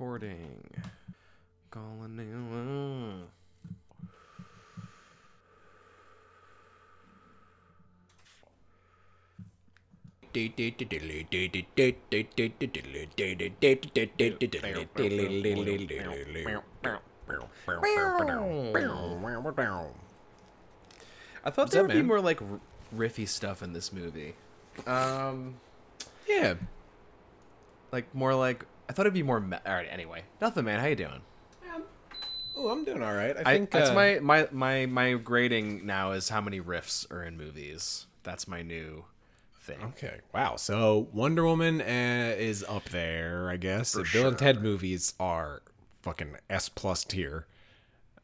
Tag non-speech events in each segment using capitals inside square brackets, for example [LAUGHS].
recording. Calling you. I thought there would be more like riffy stuff in this movie. Um, Yeah. like more like I thought it'd be more. Me- all right, anyway, nothing, man. How you doing? Oh, I'm doing all right. I I, think that's uh, my my my my grading now is how many riffs are in movies. That's my new thing. Okay. Wow. So Wonder Woman uh, is up there, I guess. The Bill and Ted movies are fucking S plus tier.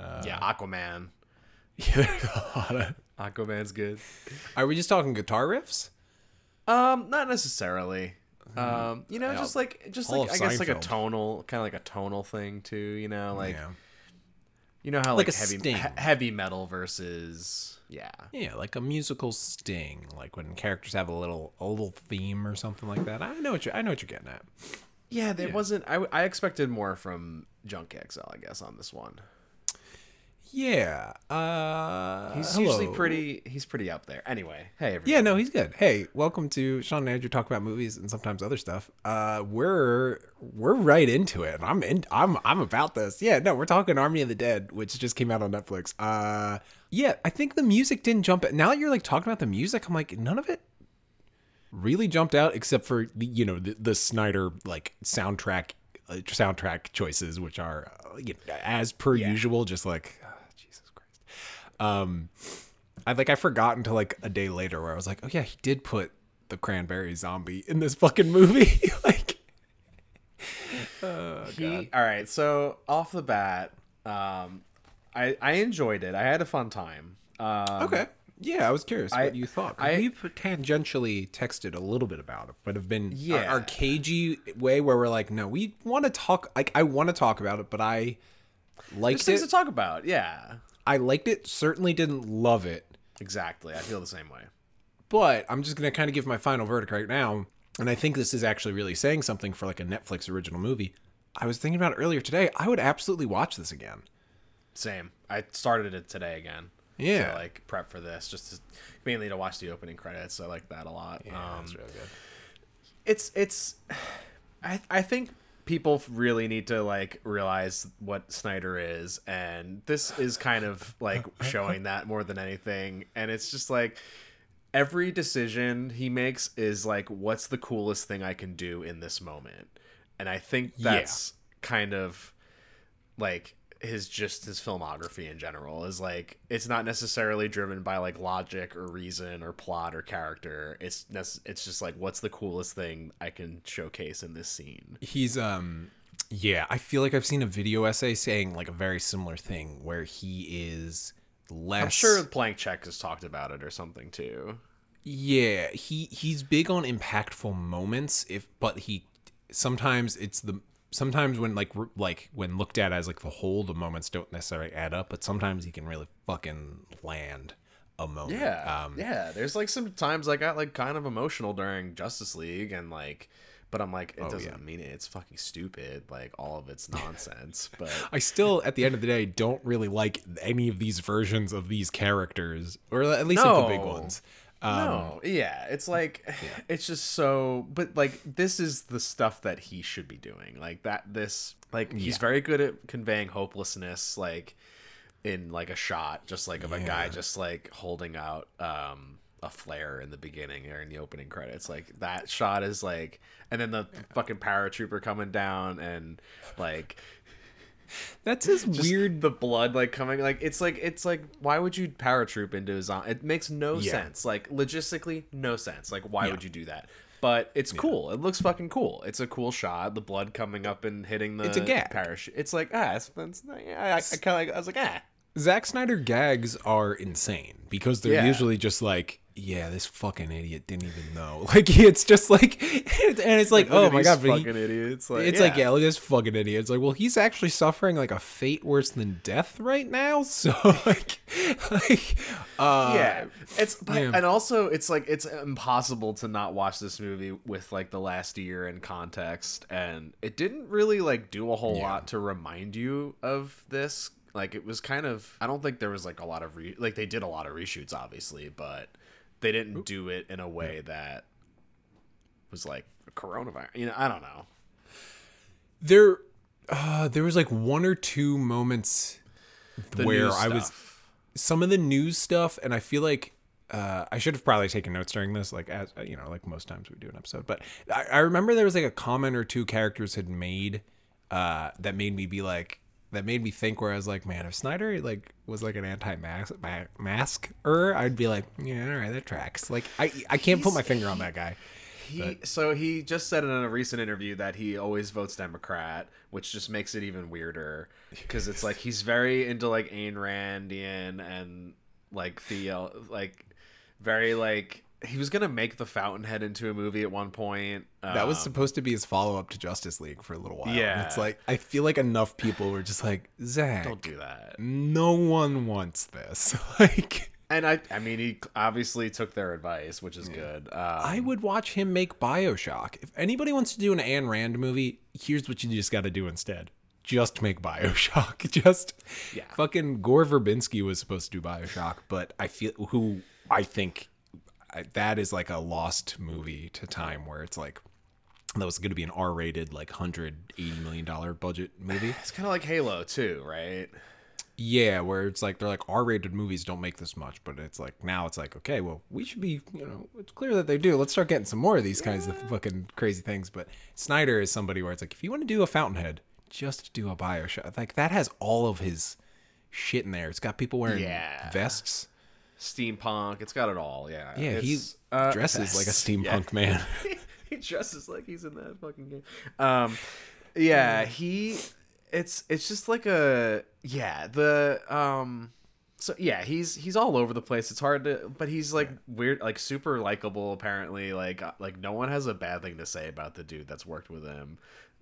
yeah, Aquaman. [LAUGHS] Yeah, there's a lot of. Aquaman's good. Are we just talking guitar riffs? Um, not necessarily. Um, you know, just like just All like of I guess like a Seinfeld. tonal, kind of like a tonal thing too. You know, like yeah. you know how Like like, a heavy sting. he- heavy metal versus yeah. Yeah, like a musical sting, like when characters have a little a little theme or something like that. I know what you I know what you're getting at. Yeah, there wasn't. I, I expected more from Junkie XL, I guess, on this one. Yeah. Uh He's usually pretty. He's pretty up there. Anyway, hey, everybody. Yeah, no, he's good. Hey, welcome to Sean and Andrew talk about movies and sometimes other stuff. Uh, we're we're right into it. I'm in. I'm I'm about this. Yeah, no, we're talking Army of the Dead, which just came out on Netflix. Uh, yeah, I think the music didn't jump. Now that you're like talking about the music, I'm like none of it really jumped out except for the you know the, the Snyder like soundtrack uh, soundtrack choices, which are uh, you know, as per usual, just like. Um, I like I forgot until like a day later where I was like, oh yeah, he did put the cranberry zombie in this fucking movie. [LAUGHS] like, oh, He, all right. So off the bat, um, I I enjoyed it. I had a fun time. Um, okay, yeah, I was curious I- what you thought. I- We've tangentially texted a little bit about it, but have been Yeah. our, our cagey way where we're like, no, we want to talk. Like, I want to talk about it, but I There's liked things to talk about. Yeah, I liked it. Certainly didn't love it. exactly. I feel the same way. but I'm just gonna kind of give my final verdict right now, and I think this is actually really saying something for like a Netflix original movie. I was thinking about it earlier today. I would absolutely watch this again. Same. I started it today again. Yeah. To, like prep for this, just to, mainly to watch the opening credits. I like that a lot. Yeah, um, really good. it's it's [SIGHS] I I think people really need to like realize what Snyder is and this is kind of like showing that more than anything and it's just like every decision he makes is like what's the coolest thing I can do in this moment and I think Yeah. that's kind of like his just his filmography in general is like it's not necessarily driven by like logic or reason or plot or character. It's nec- it's just like what's the coolest thing i can showcase in this scene? He's um yeah, I feel like I've seen a video essay saying like a very similar thing where he is less i'm sure blank check has talked about it or something too. Yeah, he he's big on impactful moments if but he sometimes it's the sometimes when like like when looked at as like the whole the moments don't necessarily add up, but sometimes he can really fucking land a moment. yeah Um yeah there's like some times i got like kind of emotional during justice league and like but i'm like it doesn't yeah. mean it. it's fucking stupid like all of it's nonsense [LAUGHS] but I still, at the end of the day, don't really like any of these versions of these characters, or at least like the big ones. Um, no, yeah, it's like [SIGHS] it's just so. But like, this is the stuff that he should be doing. Like that. This like he's Yeah. very good at conveying hopelessness. Like in like a shot, just like of a guy just like holding out um a flare in the beginning or in the opening credits. Like that shot is like, and then the fucking paratrooper coming down and like That's his just weird. the blood like coming like it's like it's like why would you paratroop into a zombie it makes no Yeah. sense like logistically no sense like why Yeah. would you do that but it's cool it looks fucking cool it's a cool shot the blood coming up and hitting the It's a gag. parachute it's like ah it's, it's yeah, I, I kind of like I was like ah Zack Snyder gags are insane because they're Yeah. usually just like yeah, this fucking idiot didn't even know. [LAUGHS] Like it's just like, [LAUGHS] and it's like, Look oh my god, but he- fucking idiots! Like, it's like, yeah, look at this fucking idiot. It's like, well, he's actually suffering like a fate worse than death right now. [LAUGHS] So like, like, uh, yeah it's but, yeah. and also it's like it's impossible to not watch this movie with like the last year in context and it didn't really like do a whole Yeah. lot to remind you of this like it was kind of i don't think there was like a lot of re- like they did a lot of reshoots obviously but they didn't do it in a way that was like a coronavirus you know i don't know. There, uh, there was like one or two moments The where I was some of the news stuff, and I feel like uh, I should have probably taken notes during this, like as uh, you know, like most times we do an episode. But I, I remember there was like a comment or two characters had made uh, that made me be like, that made me think. Where I was like, man, if Snyder like was like an anti-mask ma- masker, I'd be like, yeah, all right, that tracks. Like I I can't put my finger on that guy. He so he just said in a recent interview that he always votes Democrat, which just makes it even weirder because it's like he's very into like Ayn Randian and like Theo, uh, like very like he was gonna make the Fountainhead into a movie at one point. That was Um, supposed to be his follow up to Justice League for a little while. and Yeah. it's like I feel like enough people were just like Zack. don't do that. no one wants this. [LAUGHS] like And I, I mean, he obviously took their advice, which is good. Um, I would watch him make Bioshock. If anybody wants to do an Ayn Rand movie, here's what you just got to do instead. Just make Bioshock. [LAUGHS] Just Yeah. fucking Gore Verbinski was supposed to do Bioshock, but I feel who I think I, that is like a lost movie to time where it's like that was going to be an R-rated like 180 million dollar budget movie. [SIGHS] it's kind of like Halo too, right? Yeah, where it's like they're like R-rated movies don't make this much, but it's like now it's like okay, well we should be you know it's clear that they do. Let's start getting some more of these kinds of fucking crazy things. But Snyder is somebody where it's like if you want to do a Fountainhead, just do a Bioshock. Like that has all of his shit in there. It's got people wearing Yeah. vests. Steampunk, it's got it all. Yeah, Yeah, he uh, dresses like a [LAUGHS] steampunk Yeah. man. [LAUGHS] he dresses like he's in that fucking game. Um, yeah, he. It's it's just like a yeah the um. So yeah, he's he's all over the place. It's hard to, but he's like weird, like super likable. Apparently, like uh, like no one has a bad thing to say about the dude that's worked with him.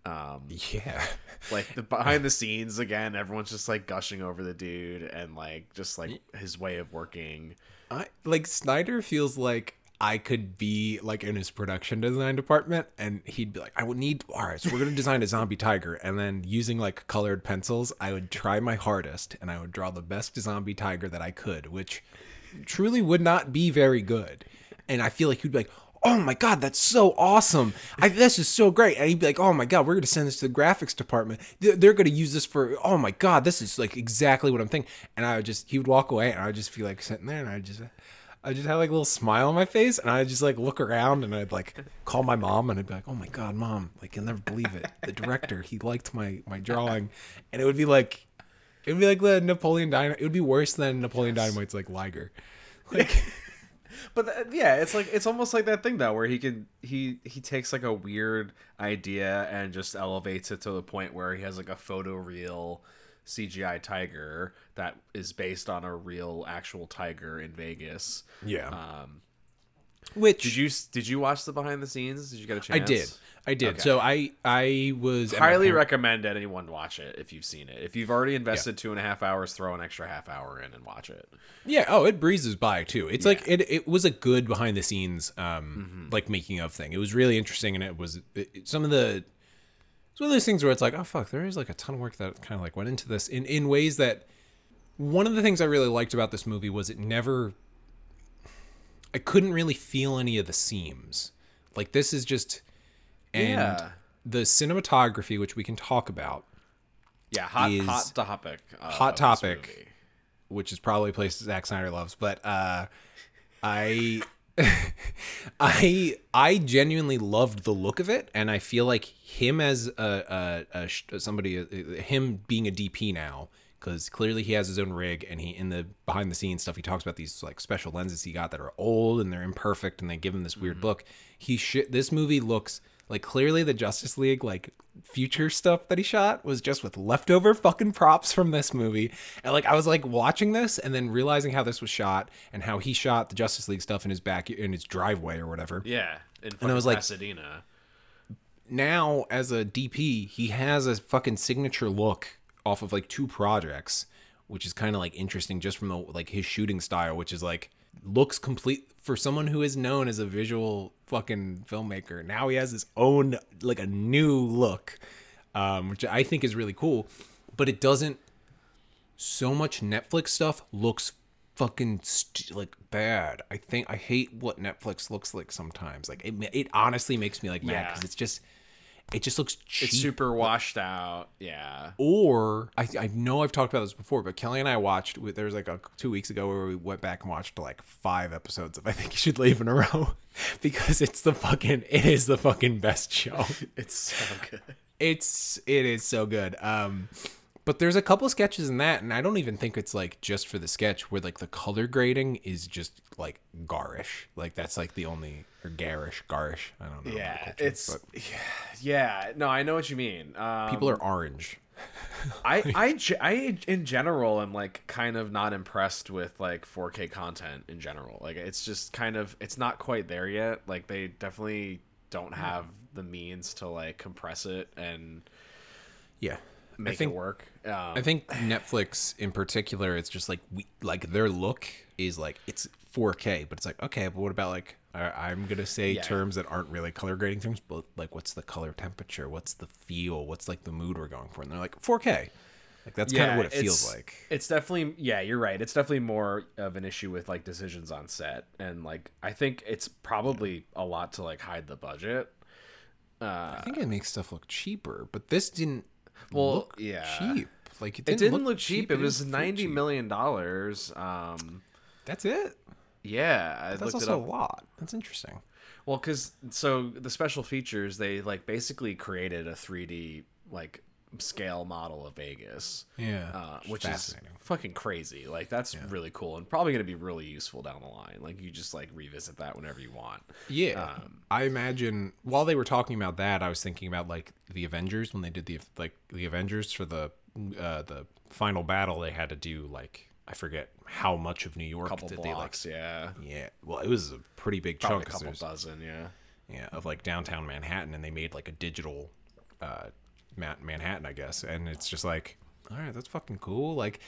Um, yeah, [LAUGHS] like the behind the scenes again, everyone's just like gushing over the dude and like just like his way of working. I like Snyder feels like I could be like in his production design department and he'd be like, I would need all right, so we're gonna design a zombie tiger and then using like colored pencils, I would try my hardest and I would draw the best zombie tiger that I could, which truly would not be very good. And I feel like he'd be like, Oh my god, that's so awesome! I, this is so great. And he'd be like, "Oh my god, we're gonna send this to the graphics department. They're, they're gonna use this for. Oh my god, this is like exactly what I'm thinking." And I would just, he would walk away, and I would just feel like sitting there, and I just, I just have like a little smile on my face, and I just like look around, and I'd like call my mom, and I'd be like, "Oh my god, mom! Like you'll never believe it. The director, he liked my my drawing," and it would be like, it would be like the Napoleon Dynamite. It would be worse than Napoleon Dynamite's like Liger. Like, But th- yeah, it's like it's almost like that thing though, where he can he he takes like a weird idea and just elevates it to the point where he has like a photo real CGI tiger that is based on a real actual tiger in Vegas. yeah. Um, Which did you did you watch the behind the scenes? Did you get a chance? I did. I did. Okay. So I I was Highly parent- recommend anyone watch it if you've seen it. If you've already invested two and a half hours, throw an extra half hour in and watch it. Yeah. Oh, it breezes by too. It's like it. It was a good behind the scenes, um, like making of thing. It was really interesting, and it was it- some of the. It's one of those things where it's like, oh fuck, there is like a ton of work that kind of like went into this in in ways that. One of the things I really liked about this movie was it never. I couldn't really feel any of the seams. Like this is just, and Yeah. the cinematography, which we can talk about, Yeah, hot hot topic. uh, hot topic. which is probably a place Zack Snyder loves, but uh, I, [LAUGHS] I, I genuinely loved the look of it, and I feel like him as a, a, a somebody, uh, him being a DP now, because clearly he has his own rig, and he in the behind the scenes stuff he talks about these like special lenses he got that are old and they're imperfect, and they give him this weird look. He sh- this movie looks Like clearly the Justice League like future stuff that he shot was just with leftover fucking props from this movie. And like I was like watching this and then realizing how this was shot and how he shot the Justice League stuff in his back in his driveway or whatever. Yeah, in And I was like- Pasadena. now as a DP, he has a fucking signature look off of like two projects, which is kind of like interesting just from the like his shooting style, which is like looks complete for someone who is known as a visual fucking filmmaker. Now he has his own like a new look, um, which I think is really cool, but it doesn't. So much Netflix stuff looks fucking st- like bad. I think I hate what Netflix looks like sometimes. Like it, it honestly makes me like mad Yeah. because it's just, it just looks cheap. It's super washed out. Yeah. or I, I know I've talked about this before, but Kelly and I watched. There was like a two weeks ago where we went back and watched like five episodes of I think you should leave in a row [LAUGHS] because it's the fucking it is the fucking best show. [LAUGHS] It's so good. It's it is so good. Um, but there's a couple sketches in that, and I don't even think it's like just for the sketch where like the color grading is just like garish. Like that's like the only or garish, garish. I don't know. Yeah, culture, it's but [SIGHS] yeah. No, I know what you mean. Um, people are orange. [LAUGHS] I, I, I, in general, am like kind of not impressed with like 4K content in general. Like, it's just kind of, it's not quite there yet. Like, they definitely don't have the means to like compress it and Yeah, make think- it work. Um, I think Netflix in particular, it's just like we like their look is like it's 4K, but it's like okay, but what about like I'm gonna say Yeah. terms that aren't really color grading terms, but like what's the color temperature, what's the feel, what's like the mood we're going for, and they're like 4K, like that's kind of what it feels like. It's definitely yeah, you're right. It's definitely more of an issue with like decisions on set, and like I think it's probably a lot to like hide the budget. Uh, I think it makes stuff look cheaper, but this didn't Well, look yeah. cheap. Like it It didn't, didn't look cheap. It was didn't ninety million dollars. Um, That's it. yeah, I That's looked also it a lot. That's interesting. Well, because so the special features they like basically created a 3D like scale model of Vegas. Yeah, Uh, which is fucking crazy. Like that's really cool and probably gonna be really useful down the line. Like you just like revisit that whenever you want. Yeah, Um, I imagine while they were talking about that, I was thinking about like the Avengers when they did the like the Avengers for the uh, the final battle. They had to do like I forget how much of New York couple did blocks, yeah. they like. Yeah, yeah. well, it was a pretty big Probably chunk. a couple dozen, yeah. yeah, of like downtown Manhattan, and they made like a digital uh, Manhattan, I guess, and it's just like. All right, that's fucking cool. Like,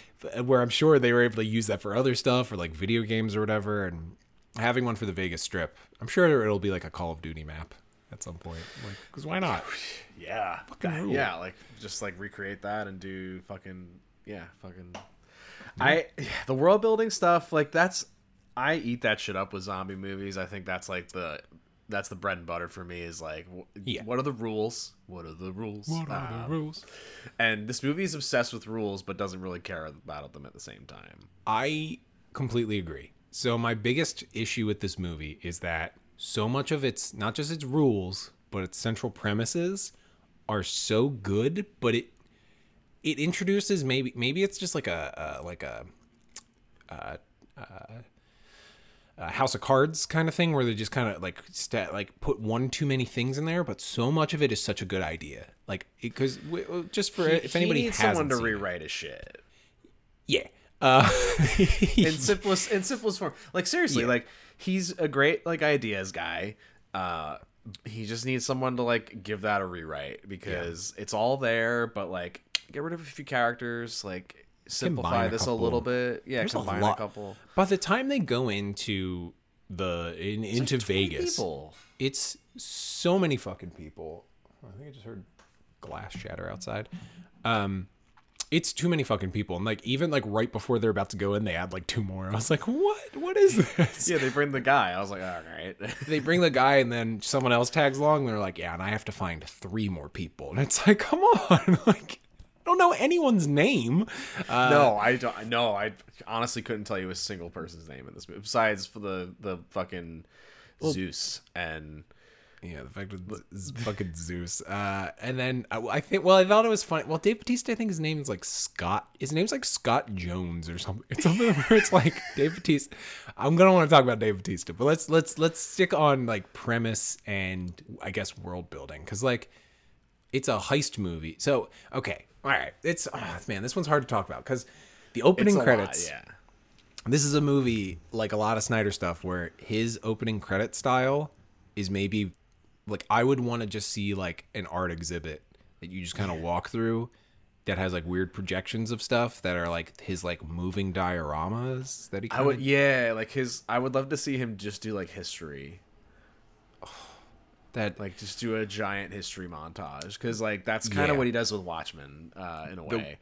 where I'm sure they were able to use that for other stuff, or like video games or whatever. And having one for the Vegas Strip, I'm sure it'll be like a Call of Duty map at some point. Like, because why not? [SIGHS] Yeah. rule. Yeah, like just like recreate that and do fucking yeah, fucking I the world building stuff, like that's I eat that shit up with zombie movies. I think that's like the that's the bread and butter for me is like wh- Yeah. what are the rules? What are the rules? what are Um, rules? and this movie is obsessed with rules but doesn't really care about them at the same time. I completely agree. So my biggest issue with this movie is that so much of its not just its rules, but its central premises are so good, but it it introduces maybe maybe it's just like a, a like a, uh a House of Cards kind of thing where they just kind of like stat like put one too many things in there, but so much of it is such a good idea. Like because just for if He anybody needs someone to seen it. rewrite his shit. yeah. Uh, [LAUGHS] in simplest in simplest form. Like seriously, Yeah. like he's a great like ideas guy. Uh he just needs someone to like give that a rewrite because it's all there, but like get rid of a few characters, like simplify a this a little bit. Yeah, There's combine a, lot. couple. By the time they go into the in, into 20 Vegas, people. it's so many fucking people. I think I just heard glass shatter outside. Um, it's too many fucking people, and like even like right before they're about to go in, they add like two more. I was like, what? What is this? Yeah, they bring the guy. I was like, all right. [LAUGHS] They bring the guy, and then someone else tags along. And they're like, yeah, and I have to find three more people, and it's like, come on, [LAUGHS] like. Don't know anyone's name. Uh, no, I don't. No, I honestly couldn't tell you a single person's name in this movie besides for the the fucking Zeus and Yeah, the fact that fucking Zeus. Uh, and then I, I think, well, I thought it was funny. Well, Dave Batista, I think his name is like Scott. His name's like Scott Jones or something. It's [LAUGHS] something where it's like Dave Batista. I'm gonna want to talk about Dave Batista, but let's let's let's stick on like premise and I guess world building because like it's a heist movie. So okay, all right, it's oh, man, this one's hard to talk about because the opening credits lot, yeah. this is a movie like a lot of Snyder stuff where his opening credit style is maybe like I would want to just see like an art exhibit that you just kind of walk through that has like weird projections of stuff that are like his like moving dioramas that he I would yeah, like his I would love to see him just do like history. That Like just do a giant history montage cuz like that's kind of Yeah. what he does with Watchmen uh in a way.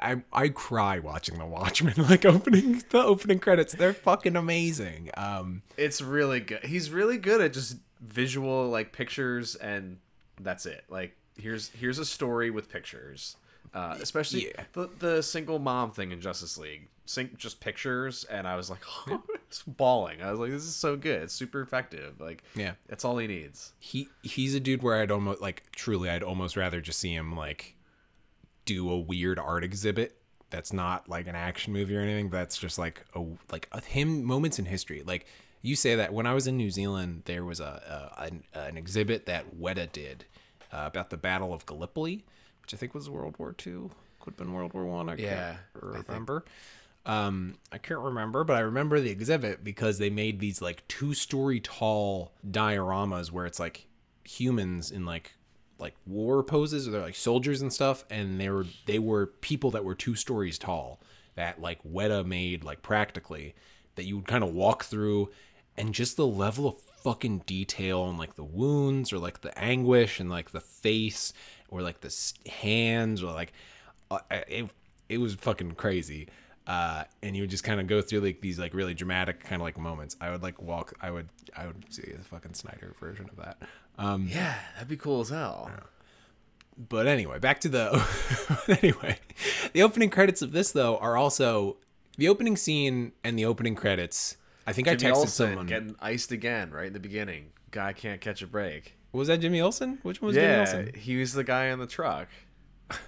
I I cry watching the Watchmen [LAUGHS] like opening the opening credits they're fucking amazing um It's really good. He's really good at just visual like pictures and that's it. Like here's here's a story with pictures. Uh, especially Yeah. the the single mom thing in Justice League. Sink just pictures and I was like [LAUGHS] it's bawling. I was like this is so good. It's super effective. Like Yeah. that's all he needs. he he's a dude where I'd almost like truly I'd almost rather just see him like do a weird art exhibit that's not like an action movie or anything that's just like a like a, him moments in history like you say that when I was in New Zealand there was a, a an, an exhibit that Weta did uh, about the Battle of Gallipoli which I think was World War II could have been World War One I, Yeah, can't remember. Um, I can't remember, but I remember the exhibit because they made these like two story tall dioramas where it's like humans in like like war poses or they're like soldiers and stuff, and they were they were people that were two stories tall that like Weta made like practically that you would kind of walk through, and just the level of fucking detail and like the wounds or like the anguish and like the face or like the hands or like uh, it it was fucking crazy. Uh, and you would just kind of go through like these like really dramatic kind of like moments. I would like walk. I would I would see the fucking Snyder version of that. Um, Yeah, that'd be cool as hell. but anyway, back to the [LAUGHS] anyway. The opening credits of this though are also the opening scene and the opening credits. I think I texted Olsen someone. getting iced again right in the beginning. Guy can't catch a break. Was that Jimmy Olsen? Which one was Jimmy yeah, Olsen? he was the guy in the truck. [LAUGHS]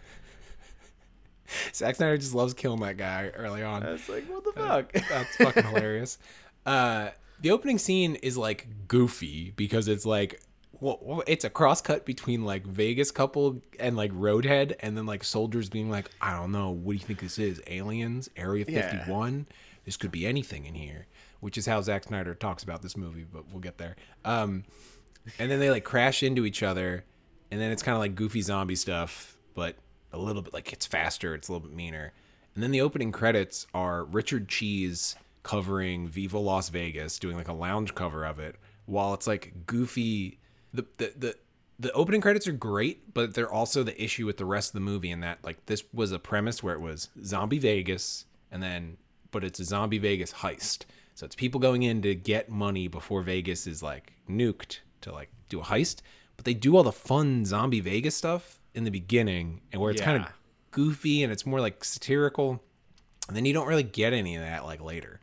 Zack Snyder just loves killing that guy early on. I was like, what the fuck? That's fucking hilarious. [LAUGHS] Uh, the opening scene is like goofy because it's like, well, it's a cross cut between like Vegas couple and like Roadhead, and then like soldiers being like, I don't know, what do you think this is? Aliens? Area Yeah. 51? This could be anything in here, which is how Zack Snyder talks about this movie, but we'll get there. Um, and then they like crash into each other, and then it's kind of like goofy zombie stuff, but a little bit like it's faster, it's a little bit meaner. And then the opening credits are Richard Cheese covering Viva Las Vegas, doing like a lounge cover of it, while it's like goofy. The the the the opening credits are great, but they're also the issue with the rest of the movie in that like this was a premise where it was zombie Vegas and then but it's a zombie Vegas heist. So it's people going in to get money before Vegas is like nuked to like do a heist, but they do all the fun zombie Vegas stuff in the beginning and where it's kind of goofy and it's more like satirical. And then you don't really get any of that like later,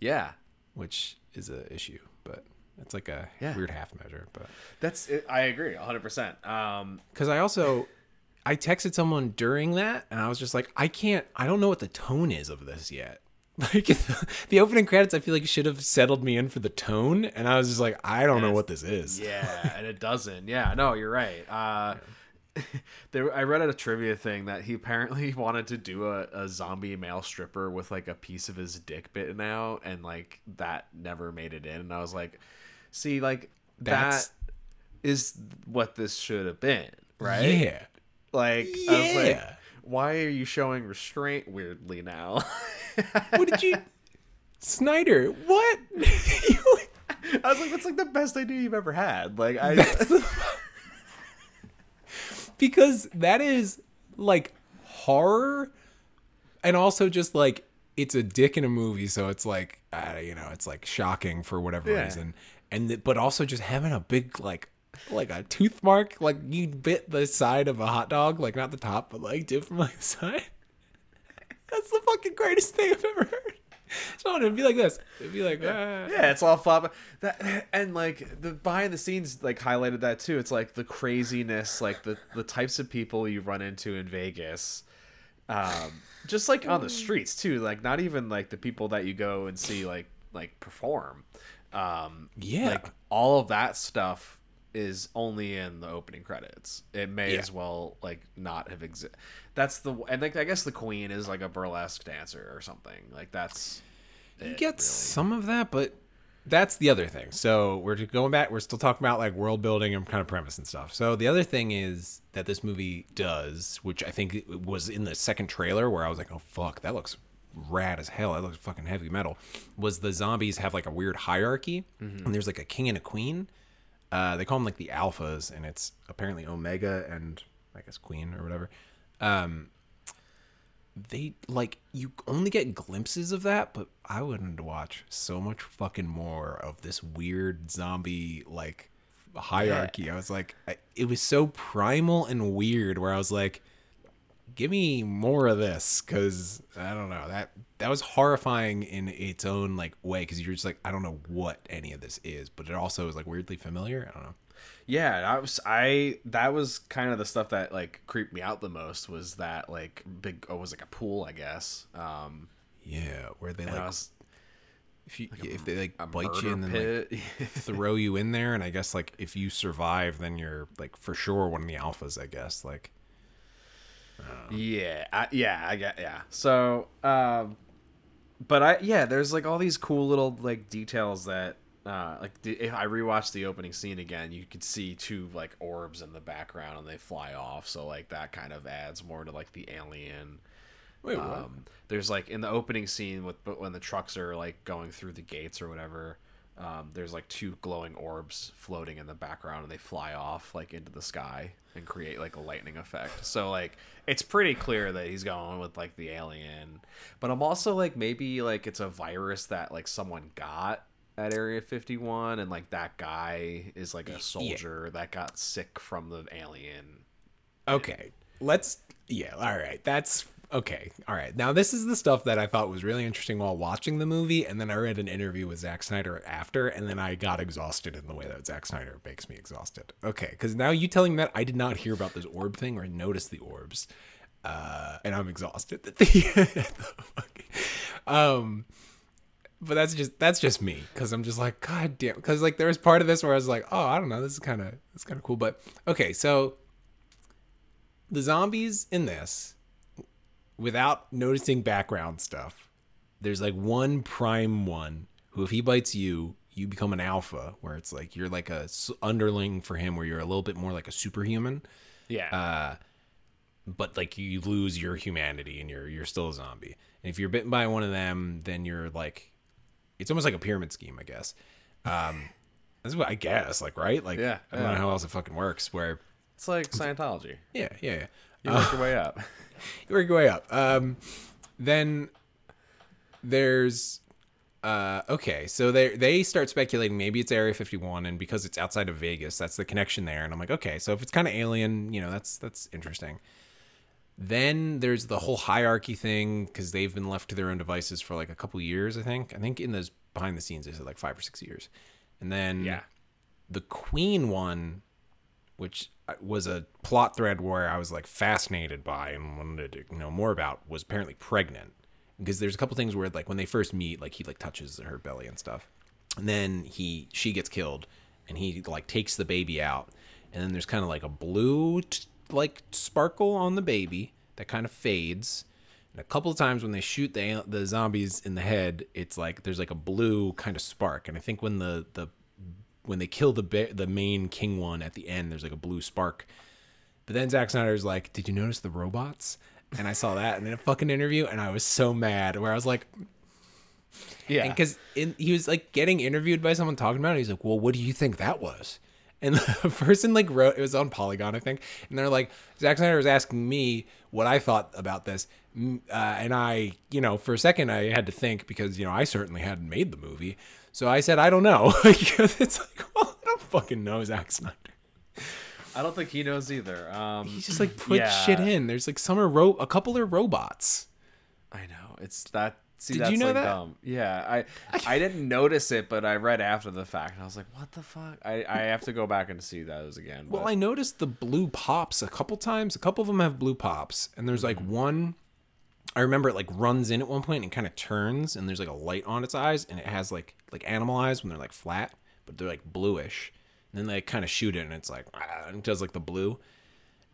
yeah, which is a issue, but it's like a Yeah. weird half measure, but that's it. I agree, hundred percent. Um, because I also I texted someone during that and I was just like, I can't I don't know what the tone is of this yet. [LAUGHS] Like [LAUGHS] the opening credits, I feel like should have settled me in for the tone, and I was just like, I don't know what this is. yeah, and it doesn't. Yeah, no, you're right. Uh, [LAUGHS] there, I read at a trivia thing that he apparently wanted to do a, a zombie male stripper with like a piece of his dick bitten out, and like that never made it in. And I was like, see, like That's- that is what this should have been, right? Yeah, Like, I was like, Yeah. why are you showing restraint weirdly now? What did you, Snyder? What? [LAUGHS] [LAUGHS] I was like, that's like the best idea you've ever had. Like, I. [LAUGHS] because that is like horror and also just like it's a dick in a movie so it's like uh, you know it's like shocking for whatever Yeah. reason and th- but also just having a big like like a tooth mark like you bit the side of a hot dog like not the top but like did from like the side that's the fucking greatest thing i've ever heard [LAUGHS] Sean, it'd be like this. It'd be like, ah. yeah, it's all fun. That and like the behind the scenes like highlighted that too. It's like the craziness, like the the types of people you run into in Vegas. Um, just like on the streets too. Like not even like the people that you go and see like like perform. Um, Yeah. like all of that stuff is only in the opening credits. It may Yeah. as well like not have exist. That's the and like I guess the queen is like a burlesque dancer or something. Like that's You it, get really. some of that, but that's the other thing. So we're going back. We're still talking about like world building and kind of premise and stuff. So the other thing is that this movie does, which I think was in the second trailer where I was like, oh fuck, that looks rad as hell. That looks fucking heavy metal. Was the zombies have like a weird hierarchy, mm-hmm. and there's like a king and a queen. Uh, they call them like the alphas, and it's apparently Omega and I guess Queen or whatever. Um, they like you only get glimpses of that, but I wouldn't watch so much fucking more of this weird zombie like hierarchy. I was like, I, it was so primal and weird. Where I was like, give me more of this, because I don't know that that was horrifying in its own like way. Because you're just like, I don't know what any of this is, but it also is like weirdly familiar. I don't know. Yeah, I was I that was kind of the stuff that like creeped me out the most was that like big oh it was like a pool I guess. Um Yeah, where they like was if you if they like bite you and then like throw you in there and i guess like if you survive then you're like for sure one of the alphas i guess like Yeah, I, yeah, I get yeah. So, um, but I yeah, there's like all these cool little like details that uh like the, if I rewatched the opening scene again, you could see two like orbs in the background and they fly off. So like that kind of adds more to like the alien. wait what Um, there's like in the opening scene with but when the trucks are like going through the gates or whatever. Um, there's like two glowing orbs floating in the background and they fly off like into the sky and create like a lightning effect. So like it's pretty clear that he's going with like the alien. But I'm also like maybe like it's a virus that like someone got at Area 51 and like that guy is like a soldier that got sick from the alien. okay let's yeah all right that's okay all right. Now this is the stuff that i thought was really interesting while watching the movie and then i read an interview with Zack snyder after and then i got exhausted in the way that Zack snyder makes me exhausted. Okay because now you telling me that i did not hear about this orb thing or notice the orbs uh and i'm exhausted the [LAUGHS] um but that's just that's just me because I'm just like god damn because like there was part of this where I was like oh I don't know this is kind of is kind of cool but okay so the zombies in this without noticing background stuff there's like one prime one who if he bites you you become an alpha where it's like you're like a underling for him where you're a little bit more like a superhuman Yeah. uh, but like you lose your humanity and you're you're still a zombie. And if you're bitten by one of them, then you're like, it's almost like a pyramid scheme, I guess. Um, that's what I guess, like right, like Yeah, I don't yeah. know how else it fucking works. Where it's like Scientology. yeah, yeah, yeah. You work your way up. [LAUGHS] [LAUGHS] you work your way up. Um, then there's uh okay so they they start speculating maybe it's area 51 and because it's outside of vegas that's the connection there and i'm like okay so if it's kind of alien you know that's that's interesting then there's the whole hierarchy thing because they've been left to their own devices for like a couple years i think i think in those behind the scenes they said like five or six years and then Yeah. the queen one which uh, was a plot thread where I was like fascinated by and wanted to know more about, was apparently pregnant. Because there's a couple things where like when they first meet, like he like touches her belly and stuff, and then he she gets killed, and he like takes the baby out, and then there's kind of like a blue t- like sparkle on the baby that kind of fades. And a couple of times when they shoot the the zombies in the head, it's like there's like a blue kind of spark. And I think when the the when they kill the the main king one at the end, there's like a blue spark. But then Zack Snyder's like, "Did you notice the robots?" And I saw that in a fucking interview, and I was so mad. Where I was like, Yeah. because he was like getting interviewed by someone talking about it. He's like, "Well, what do you think that was?" And [LAUGHS] the person like wrote it was on Polygon, I think, and they're like, Zack Snyder was asking me what I thought about this, uh, and I, you know, for a second I had to think because you know I certainly hadn't made the movie, so I said I don't know. [LAUGHS] because it's like, well, I don't fucking know Zack Snyder. I don't think he knows either. Um, He just like put yeah. shit in. There's like some are ro- a couple are robots. I know it's that See, Did that's you know like that? dumb. Yeah, I I didn't notice it, but I read after the fact, and I was like, "What the fuck?" I, I have to go back and see those again. Well, I noticed the blue pops a couple times. A couple of them have blue pops, and there's like one. I remember it like runs in at one point and kind of turns, and there's like a light on its eyes, and it has like like animal eyes when they're like flat, but they're like bluish. And then they kind of shoot it, and it's like [SNIFFS] and it does like the blue.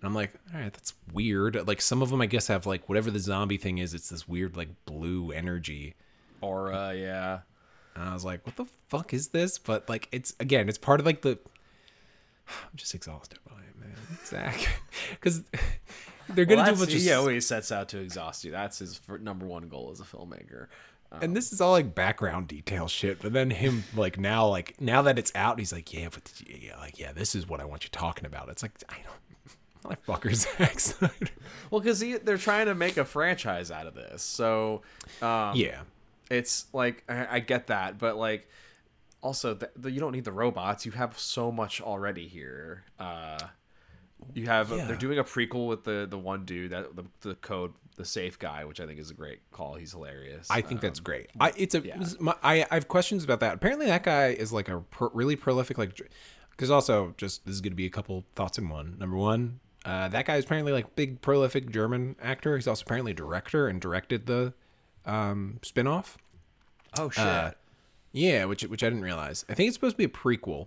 And I'm like, all right, that's weird. Like some of them, I guess, have like whatever the zombie thing is. It's this weird like blue energy. aura, yeah. And I was like, what the fuck is this? But like, it's again, it's part of like the. [SIGHS] I'm just exhausted by it, man. Zack, [LAUGHS] because they're gonna Well, do a bunch of. he always sets out to exhaust you. That's his number one goal as a filmmaker. Um, and this is all like background detail shit. But then him like now, like now that it's out, he's like, yeah, but you, yeah, like yeah, this is what I want you talking about. It's like I don't. [LAUGHS] Motherfucker, [LAUGHS] Zack Snyder. well, because they're trying to make a franchise out of this, so um, Yeah, it's like I, I get that, but like also the, the, you don't need the robots. You have so much already here. Uh, you have Yeah. they're doing a prequel with the the one dude that the, the code the safe guy, which I think is a great call. He's hilarious. I think that's great. I it's a yeah. my, I I have questions about that. Apparently, that guy is like a pro, really prolific like. Because also, just this is going to be a couple thoughts in one. Number one, uh, that guy is apparently like big prolific German actor. He's also apparently a director and directed the um spinoff. oh shit. Uh, yeah, which which I didn't realize. I think it's supposed to be a prequel.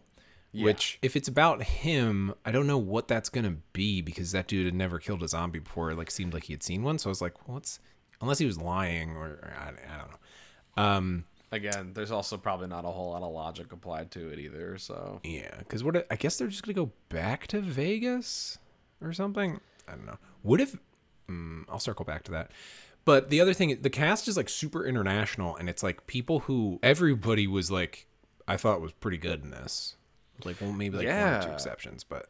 Which, if it's about him, I don't know what that's gonna be because that dude had never killed a zombie before. It like seemed like he had seen one, so I was like, "What's?" Unless he was lying, or, or I, I don't know. Um, Again, there's also probably not a whole lot of logic applied to it either. So yeah, because what? I guess they're just gonna go back to Vegas or something. I don't know. What if? Mm, I'll circle back to that. But the other thing, the cast is like super international, and it's like people who everybody was like, I thought was pretty good in this. Like, well, maybe like one or two exceptions, but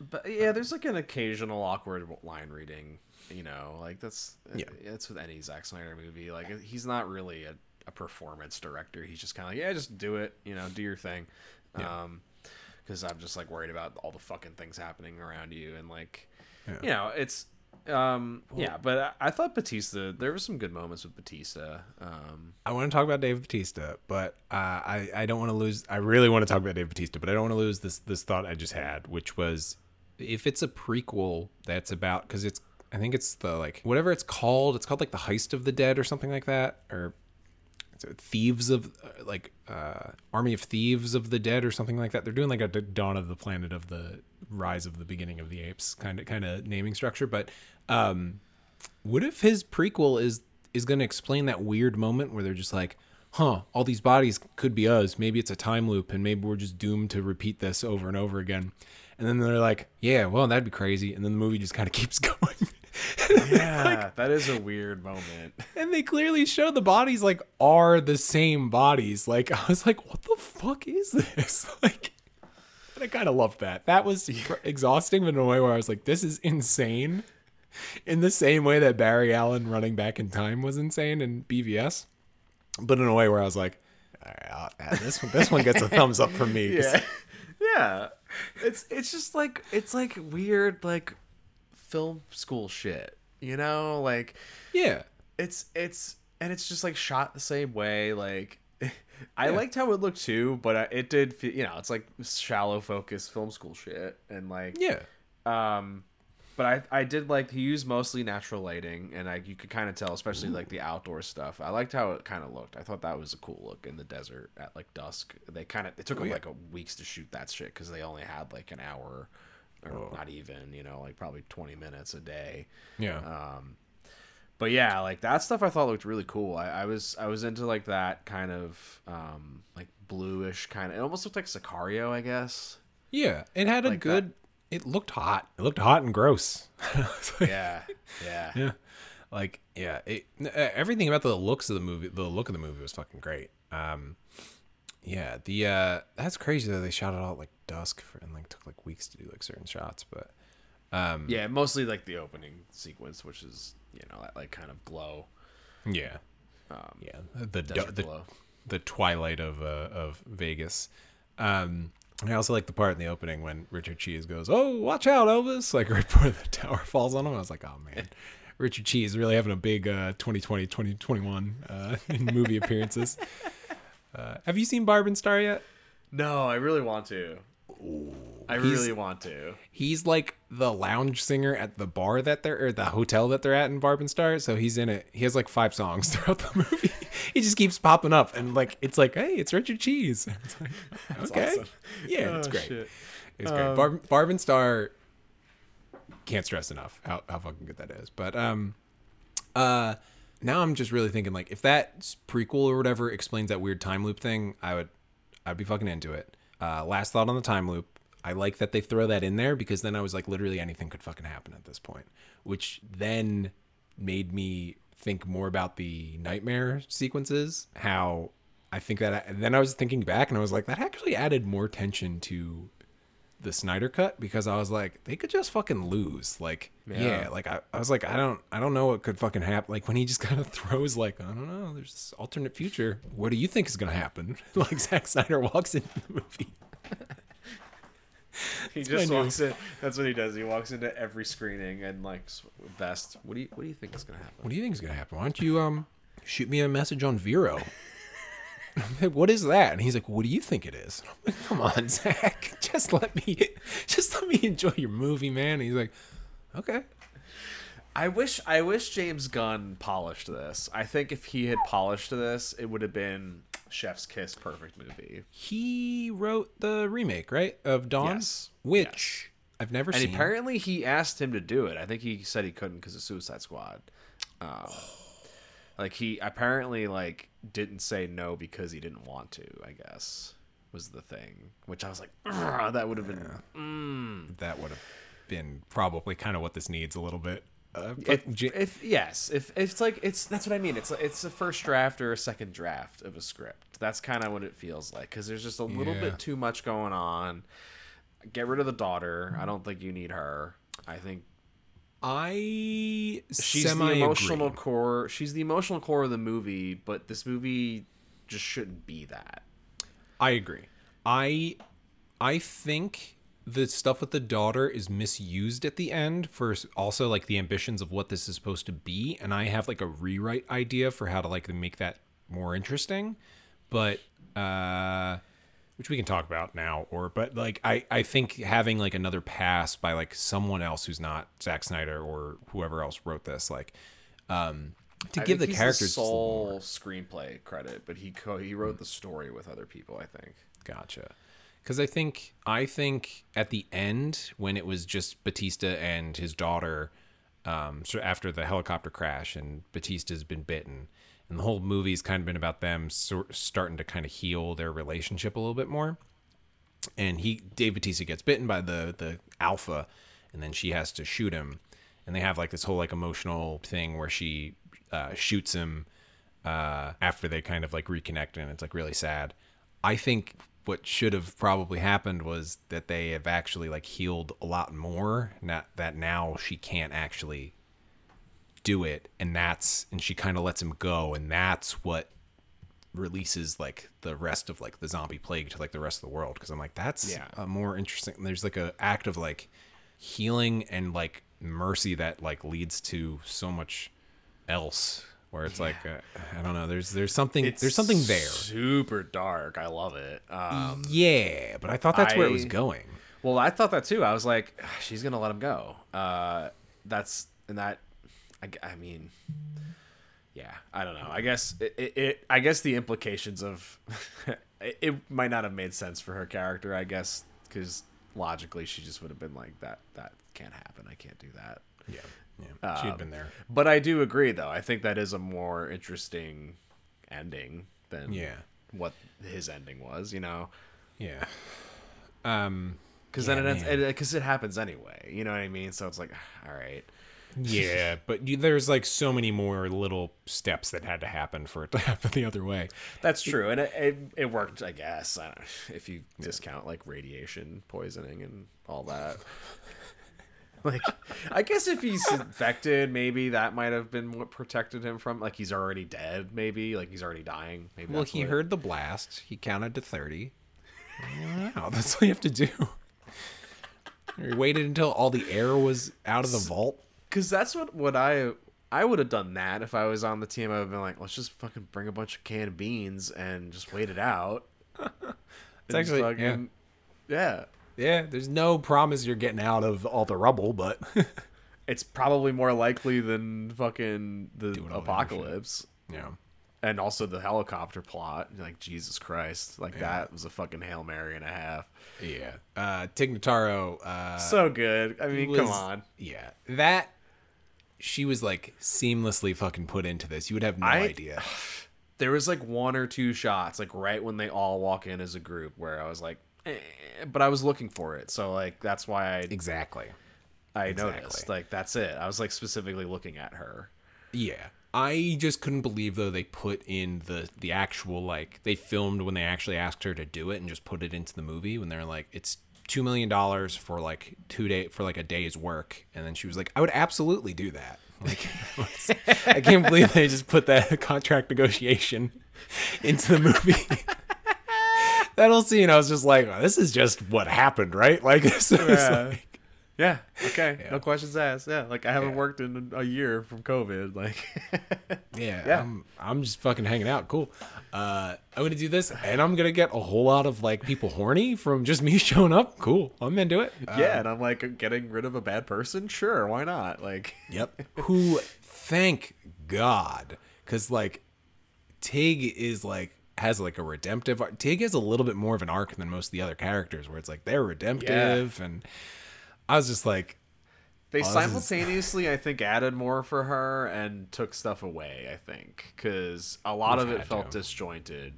But yeah, there's like an occasional awkward line reading. You know, like that's Yeah. It's with any Zack Snyder movie. Like he's not really a, a performance director. He's just kind of like, yeah, just do it. You know, do your thing. Um, because I'm just like worried about all the fucking things happening around you and like, Yeah. you know, it's um yeah. But I, I thought Batista. There were some good moments with Batista. Um, I want to talk about Dave Batista, but uh, I I don't want to lose. I really want to talk about Dave Batista, but I don't want to lose this this thought I just had, which was if it's a prequel that's about because it's I think it's the like whatever it's called. It's called like the Heist of the Dead or something like that, or Thieves of uh, like uh, Army of Thieves of the Dead or something like that. They're doing like a Dawn of the Planet of the Rise of the Beginning of the Apes kind of kind of naming structure, but um, what if his prequel is is going to explain that weird moment where they're just like, "Huh, all these bodies could be us. Maybe it's a time loop, and maybe we're just doomed to repeat this over and over again." And then they're like, "Yeah, well, that'd be crazy." And then the movie just kind of [LAUGHS] keeps going. [LAUGHS] yeah, that is a weird moment. and they clearly show the bodies like are the same bodies. Like I was like, "What the fuck is this?" [LAUGHS] Like. But I kind of loved that. That was fr- exhausting, but in a way where I was like, "This is insane." in the same way that Barry Allen running back in time was insane in BVS, but in a way where I was like, All right, I'll- this one, this one gets a thumbs up from me. [LAUGHS] yeah yeah it's it's just like it's like weird like film school shit you know like yeah, it's it's and it's just like shot the same way like [LAUGHS] I liked how it looked too, but it did. Feel, you know, it's like shallow focus film school shit, and like, yeah, um, but I I did like he used mostly natural lighting, and I you could kind of tell, especially like the outdoor stuff. I liked how it kind of looked. I thought that was a cool look in the desert at like dusk. They kind of it took them yeah. like a weeks to shoot that shit because they only had like an hour, or not even, you know, like probably twenty minutes a day. yeah. Um, but yeah, like that stuff I thought looked really cool. I, I was I was into like that kind of um like bluish kind of. It almost looked like Sicario, I guess. yeah, it had a like good. It looked hot. It looked hot and gross. Like- [LAUGHS] Yeah, yeah, yeah like yeah it, everything about the looks of the movie the look of the movie was fucking great um yeah the uh that's crazy though. they shot it all at, like dusk for, and like took like weeks to do like certain shots but um yeah. Mostly like the opening sequence, which is you know that like kind of glow. yeah Um, yeah the desert the, glow. the twilight of uh, of Vegas um I also like the part in the opening when Richard Cheese goes, "Oh, watch out, Elvis!" [LAUGHS] Like right before the tower falls on him. I was like, "Oh man, Richard Cheese really having a big uh, 2020 2021 uh, [LAUGHS] movie appearances. Uh, have you seen Barb and Star yet? No, I really want to. I really want to. He's like the lounge singer at the bar that they're or the hotel that they're at in Barb and Star. So he's in it. He has like five songs [LAUGHS] throughout the movie. he just keeps popping up and like it's like, hey, it's Richard Cheese. [LAUGHS] It's like, [LAUGHS] okay, awesome. yeah, it's Oh, great. shit. It's great. Barb, Barb and Star can't stress enough how, how fucking good that is. But um, uh, now I'm just really thinking like if that prequel or whatever explains that weird time loop thing, I would I'd be fucking into it. Uh, last thought on the time loop. I like that they throw that in there because then I was like, literally anything could fucking happen at this point, which then made me think more about the nightmare sequences. How I think that, and then I was thinking back and I was like, that actually added more tension to the Snyder cut because I was like, they could just fucking lose. Like, yeah, Yeah. like I, I was like, I don't, I don't know what could fucking happen. Like when he just [LAUGHS] kind of throws like, I don't know, there's this alternate future. What do you think is gonna happen? [LAUGHS] like Zack Snyder walks into the movie. [LAUGHS] He just walks in. That's what he does. He walks into every screening and like vest. What do you What do you think is gonna happen? What do you think is gonna happen? Why don't you um shoot me a message on Vero? Like, what is that? And he's like, What do you think it is? I'm like, Come on, Zack. Just let me just let me enjoy your movie, man. And he's like, Okay. I wish I wish James Gunn polished this. I think if he had polished this, it would have been Chef's Kiss perfect movie. He wrote the remake, right? Of Dawn? Yes. Which I've never And seen. apparently he asked him to do it. I think he said he couldn't because of Suicide Squad. Um, like he apparently like didn't say no because he didn't want to. I guess was the thing. Which I was like, that would have been. that would have been probably kind of what this needs a little bit. Uh, If, if yes, if it's like it's that's what I mean. It's it's a first draft or a second draft of a script. That's kind of what it feels like because there's just a little Yeah. bit too much going on. Get rid of the daughter. I don't think you need her. I think I she's the emotional core. She's the emotional core of the movie, but this movie just shouldn't be that. I agree. I I think the stuff with the daughter is misused at the end for also like the ambitions of what this is supposed to be and I have like a rewrite idea for how to like make that more interesting but uh which we can talk about now or but like I I think having like another pass by like someone else who's not Zack Snyder or whoever else wrote this like um to I give the characters a sole screenplay credit, but he co- he wrote the story with other people. I think. Gotcha. Because I think I think at the end when it was just Batista and his daughter, um, so after the helicopter crash and Batista's been bitten, and the whole movie's kind of been about them starting to kind of heal their relationship a little bit more. And he Dave Batista gets bitten by the the alpha, and then she has to shoot him, and they have like this whole like emotional thing where she uh, shoots him uh, after they kind of like reconnect and it's like really sad. I think what should have probably happened was that they have actually like healed a lot more. Not that now she can't actually do it, and that's and she kind of lets him go, and that's what releases like the rest of like the zombie plague to like the rest of the world. Because I'm like that's Yeah. a more interesting. There's like a act of like healing and like mercy that like leads to so much else where it's like uh, I don't know. There's there's something there's something there. Super dark. I love it. Um, Yeah, but I thought that's where it was going. Well, I thought that too. I was like, "Ah, she's gonna let him go. Uh, that's and that. I, I mean, yeah. I don't know. I guess it. it, it I guess the implications of [LAUGHS] it, it might not have made sense for her character. I guess because logically she just would have been like that. That can't happen. I can't do that. Yeah, yeah. She had Um, been there. But I do agree, though. I think that is a more interesting ending than Yeah, what his ending was. You know. yeah. Um, Because Yeah, then it man. because it, happens anyway. You know what I mean? So it's like, [SIGHS] all right. yeah, [LAUGHS] but you, there's like so many more little steps that had to happen for it to [LAUGHS] happen the other way. That's true, and it, it, it worked, I guess. I don't, if you discount like radiation poisoning and all that. [LAUGHS] like, I guess if he's infected, maybe that might have been what protected him from. Like, he's already dead. Maybe like he's already dying. Maybe. Well, he heard the blast. He counted to thirty. Wow, that's all you have to do. [LAUGHS] He waited until all the air was out of the vault. because that's what what I I would have done that if I was on the team. I would have been like, let's just fucking bring a bunch of canned beans and just wait it out. [LAUGHS] It's actually- yeah. yeah. Yeah, there's no promise you're getting out of all the rubble, but [LAUGHS] It's probably more likely than fucking the Doing all the other apocalypse. yeah. And also the helicopter plot. Like, Jesus Christ. Like, that was a fucking Hail Mary and a half. Yeah. Uh Tig Notaro, uh So good. I mean, come on. Yeah. That she was like seamlessly fucking put into this. You would have no I- idea. [SIGHS] There was like one or two shots, like right when they all walk in as a group, where I was like, Eh, but I was looking for it. So, like, that's why I Exactly. I Exactly. noticed. Like that's it. I was like specifically looking at her. Yeah. I just couldn't believe though they put in the the actual like they filmed when they actually asked her to do it and just put it into the movie when they're like it's two million dollars for like two day for like a day's work and then she was like I would absolutely do that. [LAUGHS] Like I can't believe they just put that [LAUGHS] contract negotiation [LAUGHS] into the movie. That whole scene I was just like oh, this is just what happened, right? [LAUGHS] Like Yeah. like Yeah. Okay. [LAUGHS] Yeah. No questions asked. Yeah. Like I haven't Yeah. worked in a year from COVID. Like. [LAUGHS] Yeah, Yeah. I'm, I'm just fucking hanging out. Cool. Uh, I'm gonna do this, and I'm gonna get a whole lot of like people horny from just me showing up. Cool. I'm into it. Yeah, and I'm like getting rid of a bad person. Sure, why not? Like. Yep. Who? Thank God, because like Tig is like has like a redemptive. arc. Tig has a little bit more of an arc than most of the other characters, where it's like they're redemptive, yeah. and I was just like, They this is- simultaneously, I think, added more for her and took stuff away. I think because a lot of it felt to. disjointed.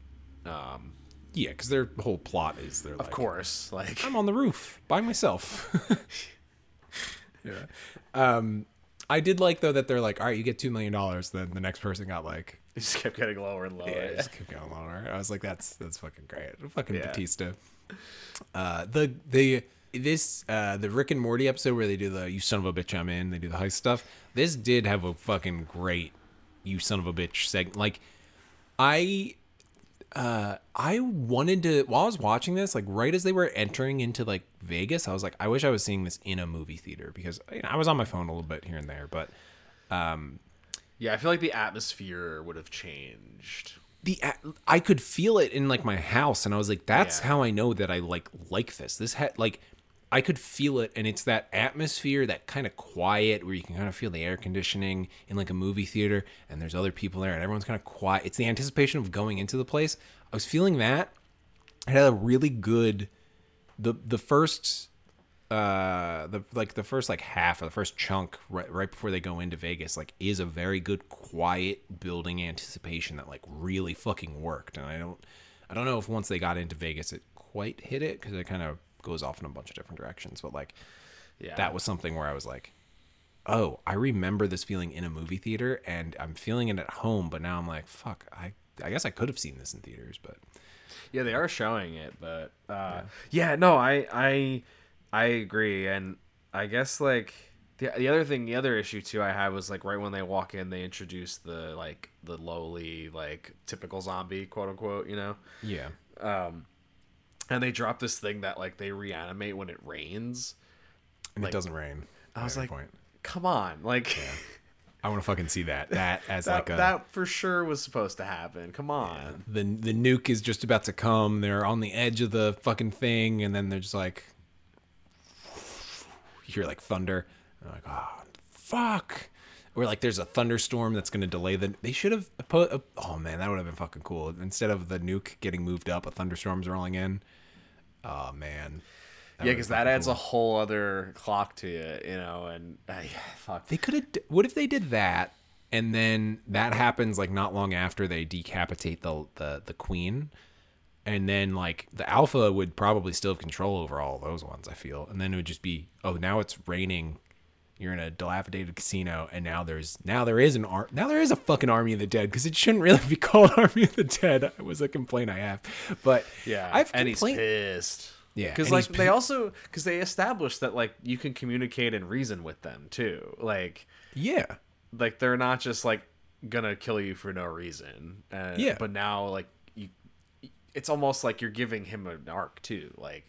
Um, yeah, because their whole plot is they're of like, course, like I'm on the roof by myself. [LAUGHS] yeah. Um, I did like though that they're like, all right, you get two million dollars. Then the next person got like, it just kept getting lower and lower. yeah, yeah. just keep going lower. I was like, that's that's fucking great. Fucking Yeah. Batista. Uh, the the this uh the Rick and Morty episode where they do the you son of a bitch I'm in. They do the heist stuff. This did have a fucking great you son of a bitch segment. Like I uh I wanted to while I was watching this, like right as they were entering into like Vegas, I was like, I wish I was seeing this in a movie theater because you know, I was on my phone a little bit here and there, but Yeah, I feel like the atmosphere would have changed. the I could feel it in like my house, and I was like, that's Yeah. how I know that I like like this. This had like I could feel it, and it's that atmosphere, that kind of quiet where you can kind of feel the air conditioning in like a movie theater, and there's other people there, and everyone's kind of quiet. It's the anticipation of going into the place. I was feeling that. I had a really good the the first uh the like the first like half or the first chunk right, right before they go into Vegas like is a very good quiet building anticipation that like really fucking worked. And I don't I don't know if once they got into Vegas it quite hit it cuz it kind of goes off in a bunch of different directions. But like Yeah, that was something where I was like oh I remember this feeling in a movie theater and I'm feeling it at home but now I'm like fuck I I guess I could have seen this in theaters but Yeah, they are showing it, but uh, yeah. no, I I I agree, and I guess like the the other thing, the other issue too, I had was like right when they walk in, they introduce the like the lowly like typical zombie, quote unquote, you know, yeah Um, and they drop this thing that like they reanimate when it rains. and Like, it doesn't rain I was like, come on, like. I want to fucking see that. That [LAUGHS] as That, like a that for sure was supposed to happen. Come on. the the nuke is just about to come. They're on the edge of the fucking thing, and then they're just like, hear like thunder. And I'm like, oh fuck. Or like there's a thunderstorm that's gonna delay the. They should have put. A, oh man, that would have been fucking cool. Instead of the nuke getting moved up, a thunderstorm's rolling in. Oh man. yeah, because that adds a whole other clock to it, you know. And uh, yeah, fuck. They could have. What if they did that, and then that happens like not long after they decapitate the the the queen, and then like the alpha would probably still have control over all those ones. I feel, and then it would just be, oh, now it's raining. You're in a dilapidated casino, and now there's now there is an ar- now there is a fucking army of the dead because it shouldn't really be [LAUGHS] called army of the dead. It was a complaint I have, but Yeah, I've and he's pissed. Yeah, because like they also because they established that like you can communicate and reason with them too. Like Yeah, like they're not just like gonna kill you for no reason. Uh, Yeah. but now like it's almost like you're giving him an arc too. Like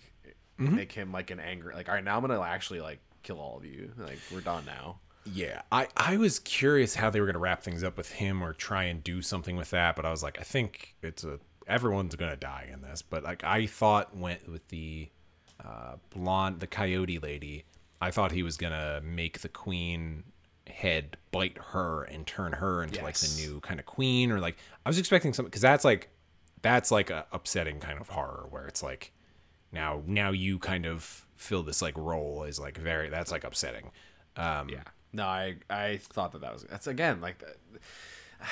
Mm-hmm. make him like an angry like all right now I'm gonna actually like kill all of you. Like we're done now. Yeah, I, I was curious how they were going to wrap things up with him or try and do something with that, but I was like, I think it's a everyone's going to die in this. But like I thought went with the uh, blonde, the coyote lady. I thought he was going to make the queen head bite her and turn her into like the new kind of queen, or like I was expecting something because that's like that's like a upsetting kind of horror where it's like now now you kind of fill this like role is like very that's like upsetting. Um, Yeah. No, I I thought that that was that's again like that. [SIGHS]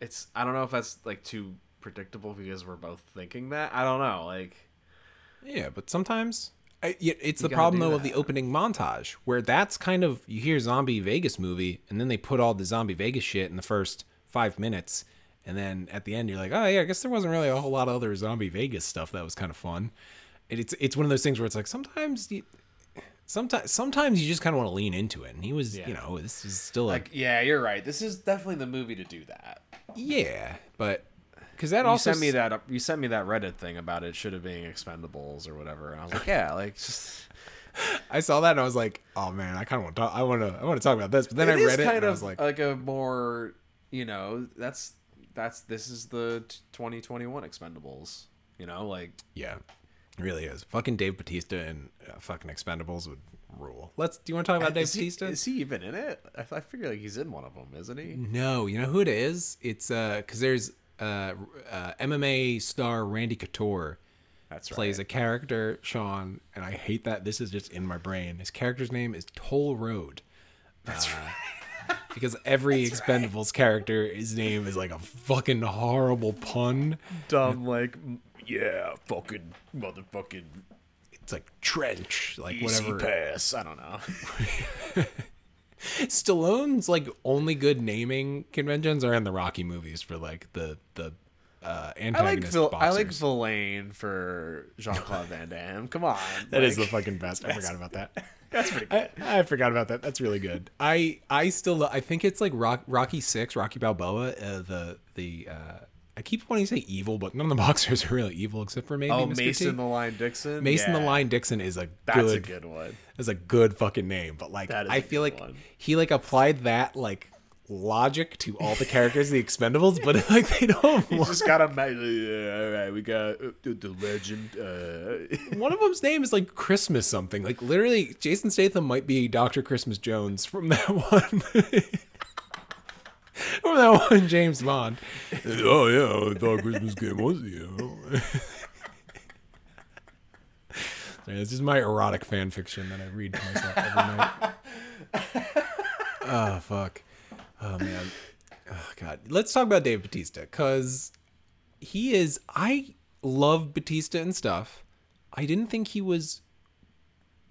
It's I don't know if that's like too predictable because we're both thinking that. I don't know. Like Yeah, but sometimes I, it's the problem though of the opening montage where that's kind of you hear zombie Vegas movie and then they put all the zombie Vegas shit in the first five minutes and then at the end you're like, oh yeah, I guess there wasn't really a whole lot of other zombie Vegas stuff that was kind of fun. And it's it's one of those things where it's like sometimes you, sometimes sometimes you just kind of want to lean into it and he was Yeah. you know this is still like like yeah, you're right. This is definitely the movie to do that. yeah, but because that You also sent me that uh, you sent me that Reddit thing about it should have been Expendables or whatever, and I was like, [LAUGHS] yeah, like just I saw that and I was like, oh man, I kind of want to talk, I want to I want to talk about this, but then it I read it and I of was like, like a more you know that's that's this is the 2021 Expendables. You know, like Yeah, it really is. Fucking Dave Batista and uh, fucking Expendables would rule. Let's. Do you want to talk about Dave is he, is he even in it? I, I figure like he's in one of them, isn't he? no, you know who it is. It's uh, because there's uh, uh, MMA star Randy Couture That's right. plays a character Sean, and I hate that this is just in my brain. His character's name is Toll Road. That's right. [LAUGHS] Because every Expendables character, his name is like a fucking horrible pun. Dumb like yeah, fucking motherfucking It's like trench, like easy whatever. pass. I don't know. [LAUGHS] Stallone's like only good naming conventions are in the Rocky movies for like the the uh, I like Vil- I like. Villain for Jean Claude [LAUGHS] Van Damme. Come on, That is the fucking best. I forgot about that. [LAUGHS] that's pretty good. I, I forgot about that. That's really good. I I still I think it's like Rock, Rocky Six, Rocky Balboa. Uh, the the uh, I keep wanting to say evil, but none of the [LAUGHS] boxers are really evil except for maybe Oh, Mr. Mason T. the Lion Dixon. Mason the Lion Dixon is a That's good, a good one. is a good fucking name. But like That is I feel like one. he like applied that like logic to all the characters the Expendables, but [LAUGHS] like they don't. You just gotta. Uh, all right, we got uh, the, the legend. Uh, [LAUGHS] One of them's name is like Christmas something. Like literally, Jason Statham might be Doctor Christmas Jones from [LAUGHS] that one. from that one James Bond. Oh yeah, I thought Christmas game was you. Sorry, this is my erotic fan fiction that I read to myself every night. oh fuck. Oh man. Oh god. Let's talk about Dave Batista because he is. I love Batista and stuff. I didn't think he was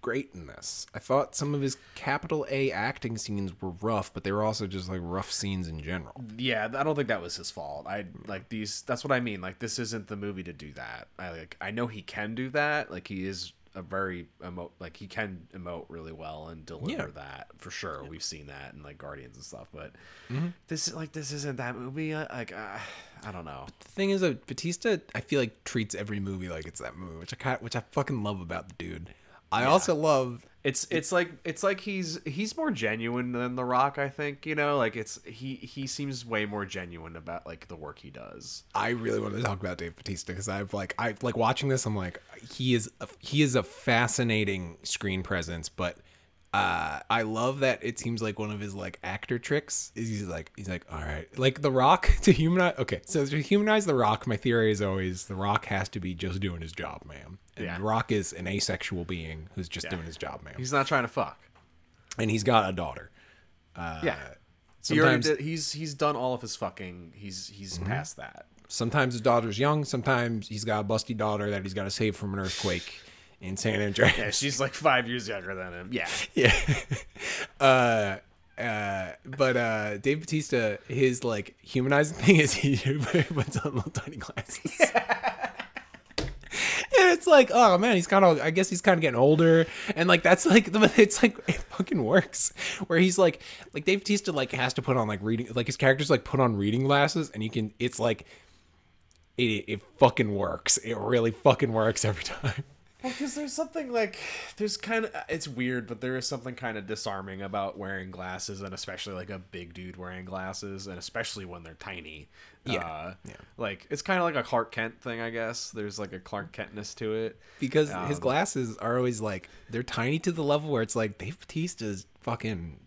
great in this. I thought some of his capital A acting scenes were rough, but they were also just like rough scenes in general. yeah, I don't think that was his fault. I like these. That's what I mean. Like this isn't the movie to do that. I like. I know he can do that. Like he is a very emote. Like he can emote really well and deliver Yeah. that for sure. We've seen that in like Guardians and stuff. But Mm-hmm. this is like this isn't that movie. Like uh, I don't know. The thing is that Batista, I feel like treats every movie like it's that movie, which I which I fucking love about the dude. I also love It's it's like it's like he's he's more genuine than The Rock. I think you know. Like it's he he seems way more genuine about like the work he does. I really want to talk about Dave Batista because I've like I like watching this. I'm like he is a, he is a fascinating screen presence, but uh, I love that it seems like one of his like actor tricks is he's like he's like all right like The Rock [LAUGHS] to humanize. Okay, so to humanize The Rock, my theory is always The Rock has to be just doing his job, man. And Yeah. The Rock is an asexual being who's just doing his job, man. He's not trying to fuck. and he's got a daughter. uh, yeah. He Sometimes did, he's he's done all of his fucking. He's he's Mm-hmm. past that. sometimes his daughter's young. Sometimes he's got a busty daughter that he's got to save from an earthquake in San Andreas. Yeah, she's like five years younger than him. Yeah. [LAUGHS] yeah. uh, uh, but uh, Dave Batista, his like humanizing thing is he [LAUGHS] puts on little tiny glasses. [LAUGHS] And it's like, oh man, he's kind of. I guess he's kind of getting older, and like that's like, the- it's like it fucking works. Where he's like, like Dave Batista like has to put on like reading, like his characters like put on reading glasses, and he can. It's like, it it fucking works. It really fucking works every time. Well, because there's something like there's kind of it's weird, but there is something kind of disarming about wearing glasses, and especially like a big dude wearing glasses, and especially when they're tiny. Yeah, uh, yeah. Like it's kind of like a Clark Kent thing, I guess. There's like a Clark Kentness to it. because Um, his glasses are always like they're tiny to the level where it's like Dave Batista's fucking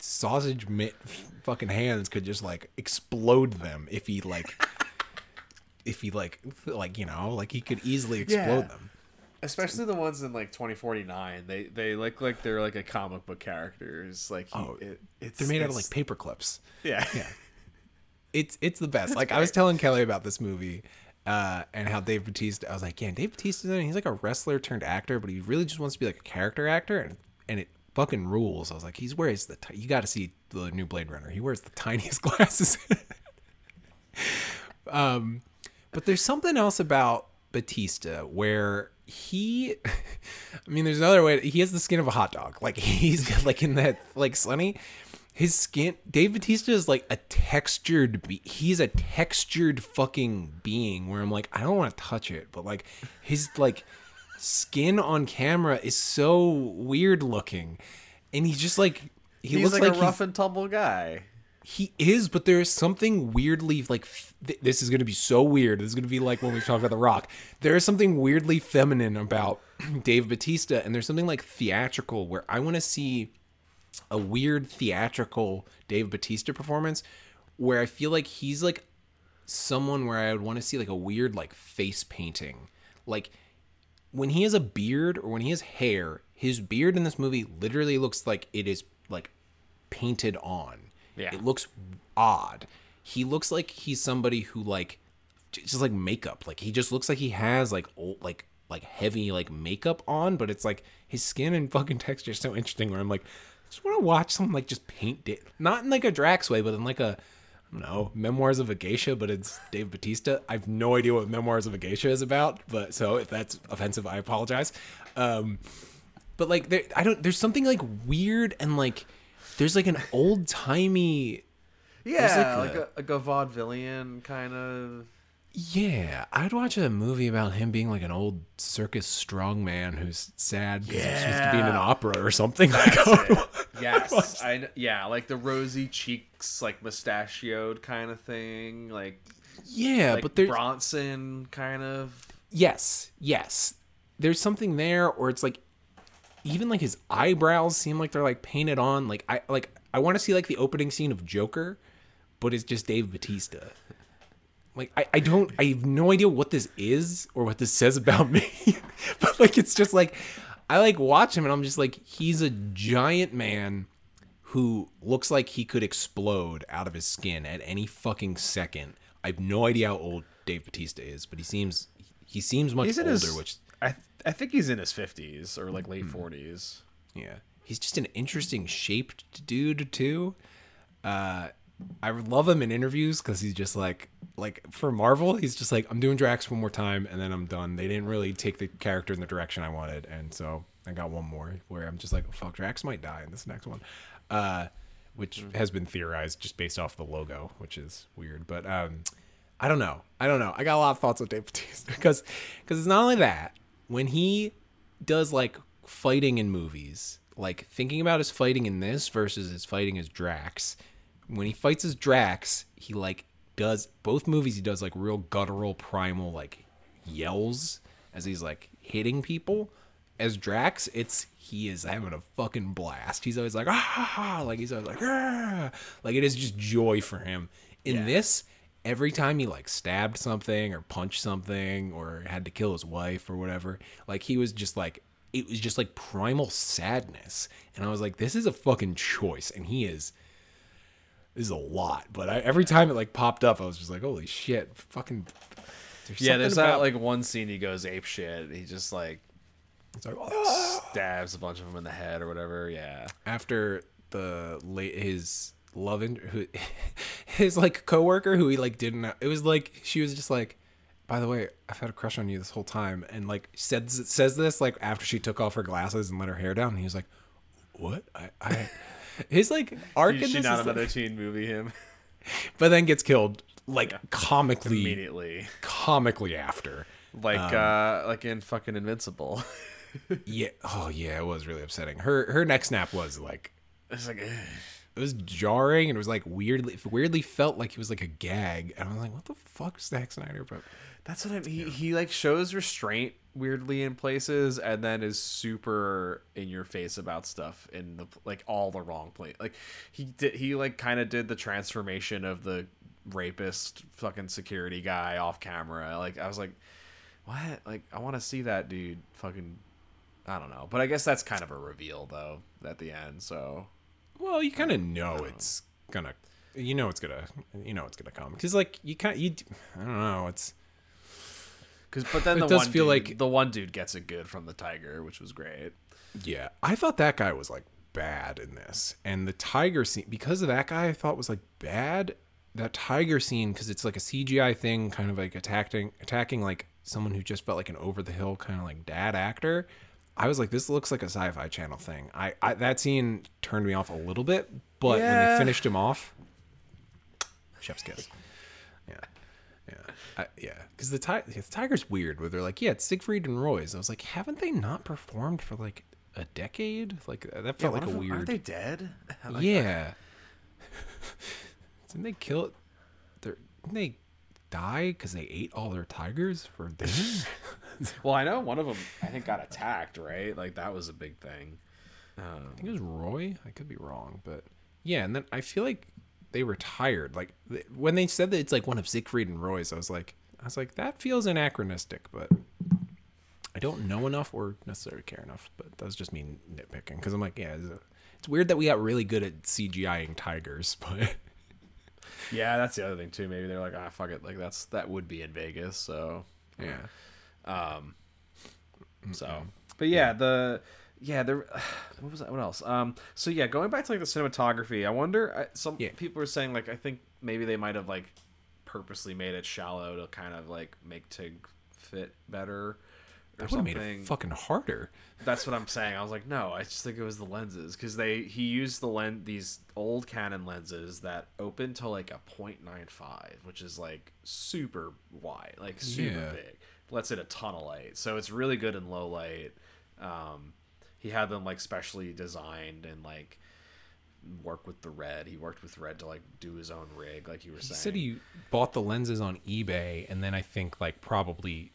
sausage mitt fucking hands could just like explode them if he like [LAUGHS] if he like like you know like he could easily explode Yeah. them. Especially the ones in like 2049, they they look like they're like a comic book characters. Like he, Oh, it, it's They're made out of like paper clips. yeah. yeah [LAUGHS] It's it's the best. like I was telling Kelly about this movie. Uh, and how Dave Batista, I was like, yeah, Dave Batista, he's like a wrestler turned actor, but he really just wants to be like a character actor, and and it fucking rules. I was like, he's wears the ti- you got to see the new Blade Runner. He wears the tiniest [LAUGHS] glasses. um, but there's something else about Batista where he, [LAUGHS] I mean, there's another way. He has the skin of a hot dog. Like [LAUGHS] he's like in that like Sunny. His skin, Dave Batista is like a textured. Be- he's a textured fucking being. Where I'm like, I don't want to touch it, but like his like skin on camera is so weird looking, and he's just like he He's looks like, like, a rough and tumble guy. He is, but there is something weirdly like th- this is going to be so weird. This is going to be like when we talk about The Rock. There is something weirdly feminine about [CLEARS THROAT] Dave Batista, and there's something like theatrical where I want to see a weird theatrical Dave Batista performance where I feel like he's like someone where I would want to see like a weird like face painting. Like when he has a beard or when he has hair, his beard in this movie literally looks like it is like painted on. Yeah. It looks odd. He looks like he's somebody who like just like makeup. Like he just looks like he has like old like like heavy like makeup on, but it's like his skin and [LAUGHS] fucking texture is so interesting where I'm like I just want to watch someone like just paint it. Not in like a Drax way, but in like a I don't know, Memoirs of a Geisha, but it's Dave Batista. I have no idea what Memoirs of a Geisha is about, but so if that's offensive, I apologize. Um, but like, there, I don't. There's something like weird and like, there's like an old timey. Yeah, like like, a- a, like a vaudevillian kind of. Yeah, I'd watch a movie about him being like an old circus strongman who's sad because he's supposed to be in an opera or something. [LAUGHS] Like, Yes, I yeah, like the rosy cheeks, like mustachioed kind of thing, like yeah, like but there's Bronson kind of. yes, yes, there's something there, or it's like even like his eyebrows seem like they're like painted on. Like I like I want to see like the opening scene of Joker, but it's just Dave Batista. Like I, I don't I have no idea what this is or what this says about me. [LAUGHS] but like it's just like I like watch him and I'm just like he's a giant man who looks like he could explode out of his skin at any fucking second. I have no idea how old Dave Batista is, but he seems he seems much older, his. which I I think he's in his fifties or like late Hmm. forties. Yeah. He's just an interesting shaped dude too. Uh I love him in interviews because he's just like like for Marvel, he's just like, I'm doing Drax one more time and then I'm done. They didn't really take the character in the direction I wanted, and so I got one more where I'm just like, oh, fuck, Drax might die in this next one. Uh which has been theorized just based off the logo, which is weird. But um I don't know. I don't know. I got a lot of thoughts on Dave Bautista because because it's not only that when he does like fighting in movies, like thinking about his fighting in this versus his fighting as Drax. When he fights as Drax, he like does both movies. He does like real guttural, primal like yells as he's like hitting people. As Drax, it's he is having a fucking blast. He's always like ah, like he's always like ah, like it is just joy for him. In this, every time he like stabbed something or punched something or had to kill his wife or whatever, like he was just like it was just like primal sadness. And I was like, this is a fucking choice, and he is. This is a lot, but I, every time it like popped up, I was just like, "Holy shit!" Fucking. There's Yeah, there's about- that like one scene he goes ape shit. He just like, "Oh." stabs a bunch of them in the head or whatever. Yeah. after the late his love in, who [LAUGHS] his like coworker who he like didn't it was like she was just like by the way i've had a crush on you this whole time and like said says this like after she took off her glasses and let her hair down and he was like what i i [LAUGHS] his like arc in Is this not is, like- another teen movie? Him [LAUGHS] but then gets killed like comically immediately. comically after like uh like in fucking Invincible. Yeah. Oh yeah, it was really upsetting. Her her neck snap was like it's like ugh. It was jarring and it was like weirdly it weirdly felt like it was like a gag. And I was like, what the fuck, Zack Snyder? But that's what I mean. He, he like shows restraint weirdly in places and then is super in your face about stuff in the like all the wrong place. Like he did he like kind of did the transformation of the rapist fucking security guy off camera. Like I was like what? Like I want to see that dude fucking I don't know. But I guess that's kind of a reveal though at the end. So well, you kind of know it's gonna, you know it's gonna, you know it's gonna come because like you can't you, I don't know, it's Cause, but then It the does one feel dude, like- the one dude gets it good from the tiger, which was great. yeah. I thought that guy was like bad in this, and the tiger scene because of that guy, I thought was like bad. That tiger scene because it's like a CGI thing, kind of like attacking attacking like someone who just felt like an over the hill kind of like dad actor. I was like, this looks like a sci-fi channel thing. I, I that scene turned me off a little bit, but when they finished him off, chef's kiss. Yeah, yeah, I, yeah. Because the, ti- the tiger's weird. Where they're like, yeah, it's Siegfried and Roy's. I was like, haven't they not performed for like a decade? Like uh, that felt like a weird. Aren't they dead? [LAUGHS] Like, yeah. [LAUGHS] Didn't they kill it? Their, didn't they die because they ate all their tigers for dinner? [LAUGHS] [LAUGHS] Well, I know one of them. I think got attacked. Right, like that was a big thing. Um, I think it was Roy. I could be wrong, but yeah. And then I feel like they retired. Like th- when they said that it's like one of Siegfried and Roy's, I was like, I was like, that feels anachronistic, but I don't know enough or necessarily care enough. But that was just me nitpicking because I'm like, yeah, it's, it's weird that we got really good at CGIing tigers, [LAUGHS] but yeah, that's the other thing too. Maybe they're like, ah, fuck it. Like that's that would be in Vegas. So yeah. Um, so, but yeah, the yeah, there. [SIGHS] What was that? What else? Um, so yeah, going back to like the cinematography, I wonder. I- Some Yeah. people are saying like I think maybe they might have like purposely made it shallow to kind of like make Tig fit better or That would have made something. it fucking harder. That's what I'm saying. I was like, no, I just think it was the lenses because they he used the lens these old Canon lenses that open to like a 0.95, which is like super wide, like super Yeah. big. Lets in a ton of light, so it's really good in low light. Um, he had them like specially designed and like work with the red. He worked with red to like do his own rig, like you were He saying. said he bought the lenses on eBay, and then I think like probably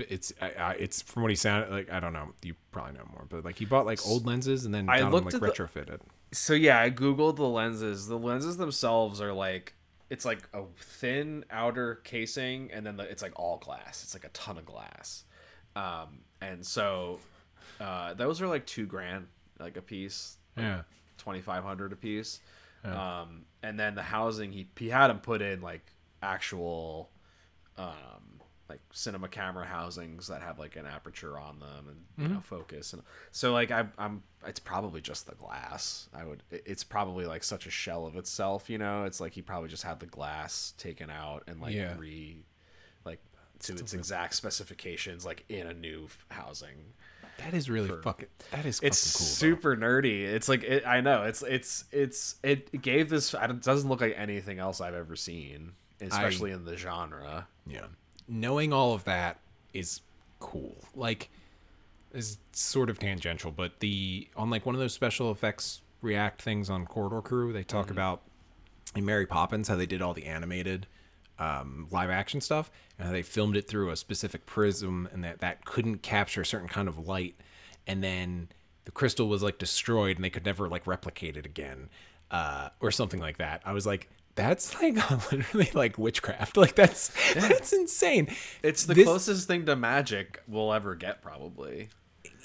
it's I, I, it's from what he sounded like. I don't know. You probably know more, but like he bought like old lenses and then I got them looked like at the- retrofitted. so yeah, I googled the lenses. The lenses themselves are like it's like a thin outer casing, and then the, it's like all glass. It's like a ton of glass, um, and so uh, those are like two grand, like a piece, Yeah. twenty five hundred a piece. Um, and then the housing he he had him put in like actual um like cinema camera housings that have like an aperture on them and you mm-hmm. know focus and so like I, i'm it's probably just the glass i would it's probably like such a shell of itself you know it's like he probably just had the glass taken out and like Yeah. re like to its exact specifications like in a new f- housing That is really fucking. That is it's fucking cool. super nerdy. It's like it, I know it's it's it's it gave this. It doesn't look like anything else I've ever seen, especially in the genre. Yeah. Knowing all of that is cool. Like, is sort of tangential, but the on like one of those special effects react things on Corridor Crew, they talk about in Mary Poppins how they did all the animated um, live action stuff and how they filmed it through a specific prism and that that couldn't capture a certain kind of light. And then the crystal was like destroyed and they could never like replicate it again uh, or something like that. I was like that's like [LAUGHS] literally like witchcraft like that's that's insane It's the This- closest thing to magic we'll ever get, probably.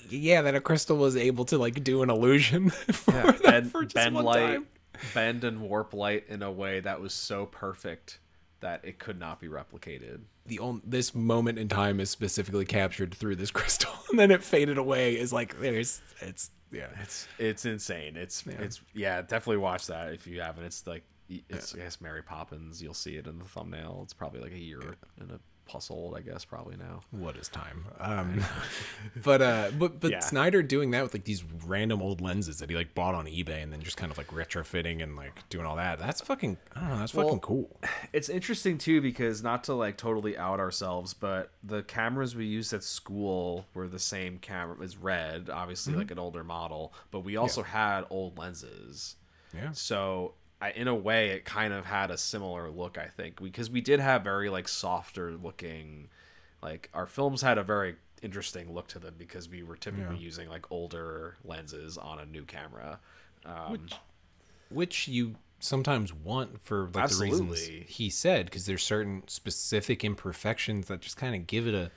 yeah that a crystal was able to like do an illusion [LAUGHS] for, that- bend, for just bend one light, time. bend and warp light in a way that was so perfect that it could not be replicated. the only this moment in time is specifically captured through this [LAUGHS] crystal and then it faded away is like there's it's yeah It's it's insane. It's it's yeah, definitely watch that if you haven't. It's like it's I guess Mary Poppins. You'll see it in the thumbnail. It's probably like a year and a plus old, I guess, probably now. What is time? Um, [LAUGHS] but uh, but but Yeah. Snyder doing that with like these random old lenses that he like bought on eBay and then just kind of like retrofitting and like doing all that. That's fucking. I don't know. That's Well, fucking cool. [SIGHS] It's interesting too because not to like totally out ourselves, but the cameras we used at school were the same camera as Red, obviously like an older model, but we also had old lenses. Yeah. So I, in a way, it kind of had a similar look, I think, because we did have very like softer looking, like our films had a very interesting look to them because we were typically Yeah. using like older lenses on a new camera. Um, which you sometimes want for like the reasons he said because there's certain specific imperfections that just kind of give it a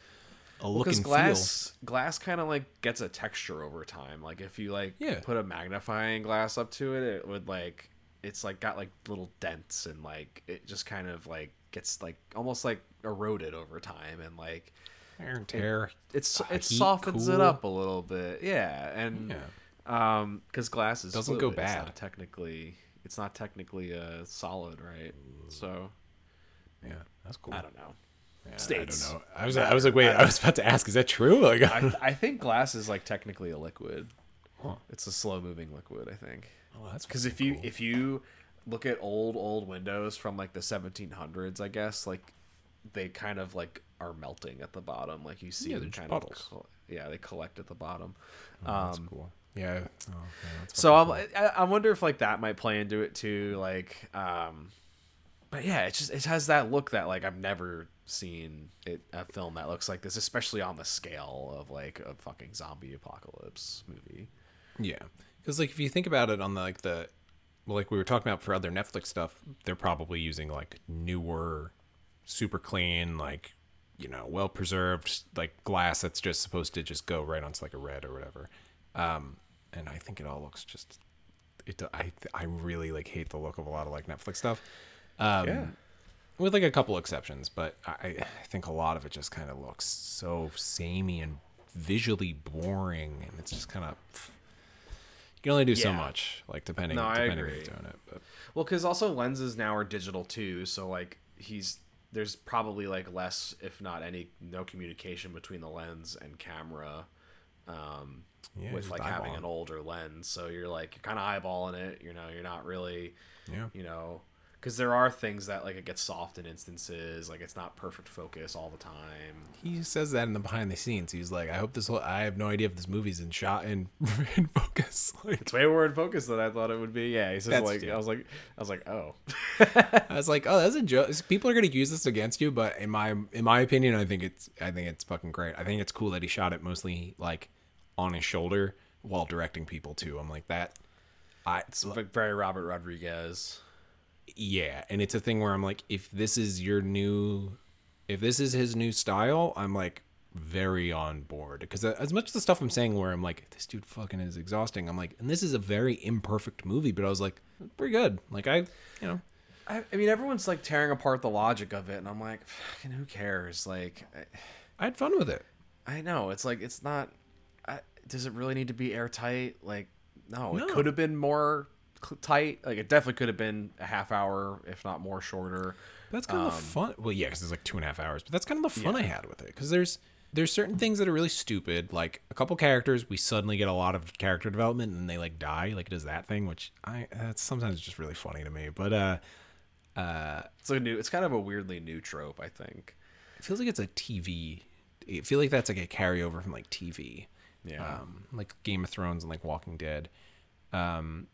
a look because and glass glass kind of like gets a texture over time like if you like Yeah. put a magnifying glass up to it it would like it's like got like little dents and like it just kind of like gets like almost like eroded over time and like wear and tear it's uh, it heat, softens it up a little bit yeah and um because glass is Doesn't go fluid. It's bad. not technically it's not technically uh solid right so yeah that's cool i don't know Yeah, States. I don't know. I was I was like, wait, I was about to ask, is that true? [LAUGHS] Like, I, I think glass is like technically a liquid Huh. it's a slow moving liquid i think oh, that's because if you if you look at old old windows from like the 1700s i guess like they kind of like are melting at the bottom like you see Yeah, they're kind of yeah they collect at the bottom that's um cool. Yeah. Oh, that's so I'm, fucking I, I wonder if like that might play into it too like um but yeah it just it has that look that like i've never seen it a film that looks like this especially on the scale of like a fucking zombie apocalypse movie cool. Yeah. Because like if you think about it on the like the well, like we were talking about for other Netflix stuff, they're probably using like newer, super clean, like you know, well preserved like glass that's just supposed to just go right onto like a red or whatever. Um, and I think it all looks just it. I I really like hate the look of a lot of like Netflix stuff. Um, Yeah. with like a couple exceptions, but I, I think a lot of it just kind of looks so samey and visually boring, and it's just kind of can only do so much, like depending No, I depending agree. who's doing it. But Well, because also lenses now are digital too, so like he's there's probably like less, if not any, no communication between the lens and camera, um, Yeah, with like having an older lens. So you're like you're kind of eyeballing it. You know, you're not really, yeah, you know, because there are things that like it gets soft in instances, like it's not perfect focus all the time. he says that in the behind the scenes. He's like, I hope this whole. I have no idea if this movie's in shot in, [LAUGHS] in focus. [LAUGHS] Like, It's way more in focus than I thought it would be. Yeah, he says like yeah. I was like I was like oh. I was like, oh, that's a joke. People are gonna use this against you, but in my in my opinion, I think it's I think it's fucking great. I think it's cool that he shot it mostly like on his shoulder while directing people too. I'm like that. I It's like very Robert Rodriguez. Yeah, and it's a thing where I'm like, if this is your new, if this is his new style, I'm like very on board because as much as the stuff I'm saying where I'm like, this dude fucking is exhausting. I'm like, and this is a very imperfect movie, but I was like, pretty good. Like I, you know. I, I mean, everyone's like tearing apart the logic of it, and I'm like, fucking, who cares? Like, I had fun with it. I, I know it's like it's not. I, does it really need to be airtight? Like, no, No. it could have been more tight. Like, it definitely could have been a half hour, if not more, shorter. That's kind of Um, the fun. Well, yeah, because it's like two and a half hours, but that's kind of the fun I had with it. Because there's there's certain things that are really stupid. Like a couple characters, we suddenly get a lot of character development, and they like die. Like it does that thing, which I that's sometimes just really funny to me. But uh, uh, It's a new. It's kind of a weirdly new trope, I think. it feels like it's a TV. I feel like that's like a carryover from like TV. Yeah. um, like Game of Thrones and like Walking Dead. Um,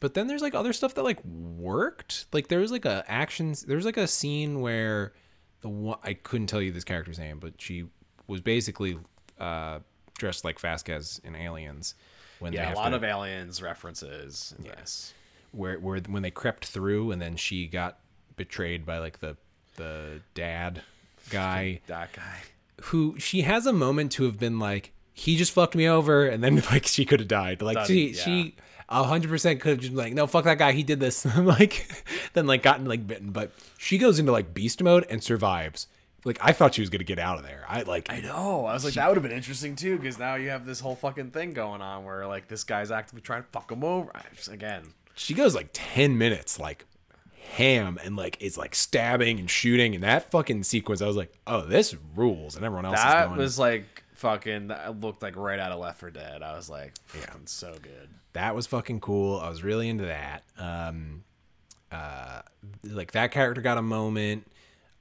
but then there's like other stuff that like worked. Like there was like a actions. There was like a scene where the one I couldn't tell you this character's name, but she was basically uh, dressed like Vasquez in Aliens. When yeah, a lot to- of aliens references. Yes. where where when they crept through and then she got betrayed by like the the dad [LAUGHS] guy That guy. who she has a moment to have been like he just fucked me over and then [LAUGHS] like she could have died like Done, she yeah. she a hundred percent could have just been like no fuck that guy he did this [LAUGHS] like then like gotten like bitten but she goes into like beast mode and survives like i thought she was gonna get out of there i like I know. I was like, that would have been interesting too, because now you have this whole fucking thing going on where like this guy's actively trying to fuck him over. Just- Again, she goes like 10 minutes like ham and like is like stabbing and shooting and that fucking sequence. I was like, oh, this rules, and everyone else is That was like fucking. That looked like right out of Left 4 Dead. I was like, fucking so good. that was fucking cool. I was really into that. Um, uh, like that character got a moment.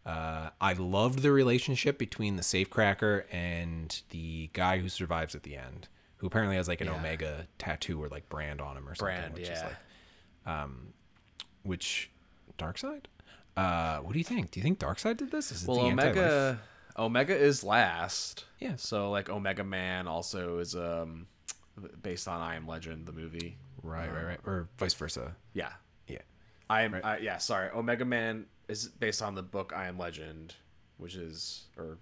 Uh, I loved the relationship between the safecracker and the guy who survives at the end, who apparently has like an Yeah. Omega tattoo or like brand on him or something. Brand, which yeah. is like, um, which Dark Side? Uh, what do you think? Do you think Dark Side did this? Is it Well? Omega, Omega is last. Yeah. So like Omega Man also is um based on I Am Legend, the movie. Right, right, right, or vice versa. Yeah. Yeah. I am. I, yeah. Sorry. Omega Man is based on the book I Am Legend, which is or.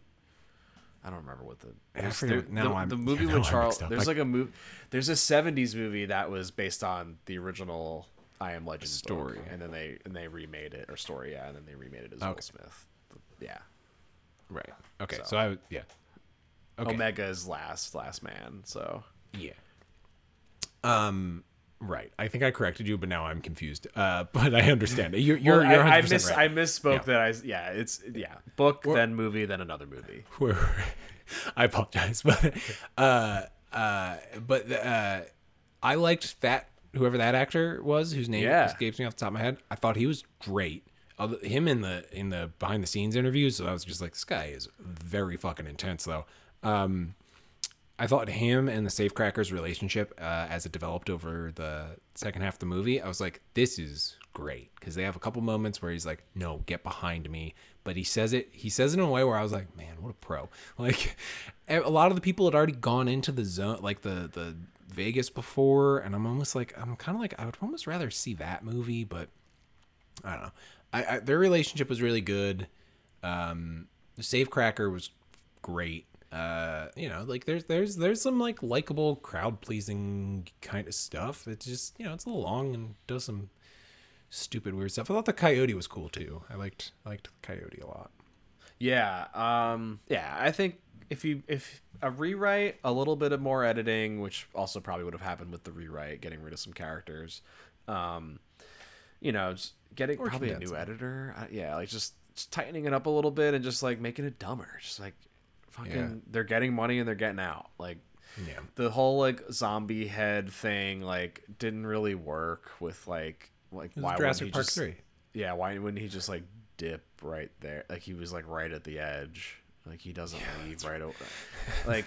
I don't remember what the there- now the, I'm- the [LAUGHS] movie now with Charles. There's I- like a movie. There's a '70s movie that was based on the original I Am Legend Story. book, and then they and they remade it or story, yeah, and then they remade it as Will Smith. Yeah. Right. Okay. So, So- I would, yeah. Okay. Omega is last last man. So Yeah. Um. Right. I think I corrected you, but now I'm confused. Uh, [LAUGHS] but I understand. You're you're, Well, you're I, I 100% miss right. I misspoke Yeah. that I yeah it's yeah book then movie then another movie. [LAUGHS] We're- I apologize, [LAUGHS] but uh, uh, but uh, I liked that whoever that actor was, whose name Yeah. escapes me off the top of my head. I thought he was great. Him in the in the behind the scenes interviews, so I was just like, this guy is very fucking intense, though. Um, I thought him and the Safecrackers relationship, uh, as it developed over the second half of the movie, I was like, this is great because they have a couple moments where he's like, "No, get behind me," but he says it. He says it in a way where I was like, "Man, what a pro!" [LAUGHS] Like, a lot of the people had already gone into the zone, like the the Vegas before, and I'm almost like, I'm kind of like, I would almost rather see that movie, but I don't know. I, I their relationship was really good. Um, Safecracker was great. Uh, you know, like there's there's there's some like likable crowd pleasing kind of stuff. It's just you know it's a little long and does some stupid weird stuff. I thought the coyote was cool too. I liked I liked the coyote a lot. Yeah, um, yeah. I think if you if a rewrite, a little bit of more editing, which also probably would have happened with the rewrite, getting rid of some characters, um, you know, just getting Or probably a new editor. Uh, yeah, like just, just tightening it up a little bit and just like making it dumber. Just like fucking, Yeah. they're getting money and they're getting out. Like Yeah. the whole like zombie head thing like didn't really work with like like why wouldn't Jurassic he Park just, three. yeah why wouldn't he just like dip right there like he was like right at the edge like he doesn't leave right over [LAUGHS] like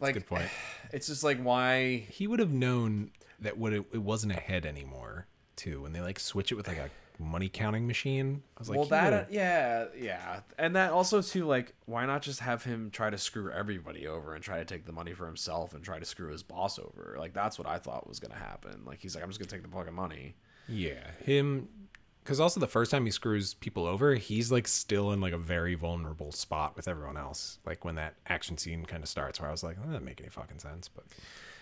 like good point. [SIGHS] it's just like why He would have known that what it, it wasn't a head anymore too. When they like switch it with like a money counting machine, I was like, well that uh, would've- yeah yeah and that also too like why not just have him try to screw everybody over and try to take the money for himself and try to screw his boss over like that's what i thought was gonna happen like he's like i'm just gonna take the fucking money Yeah, him. Because also the first time he screws people over, he's like still in like a very vulnerable spot with everyone else. Like when that action scene kind of starts, where I was like, that doesn't make any fucking sense. But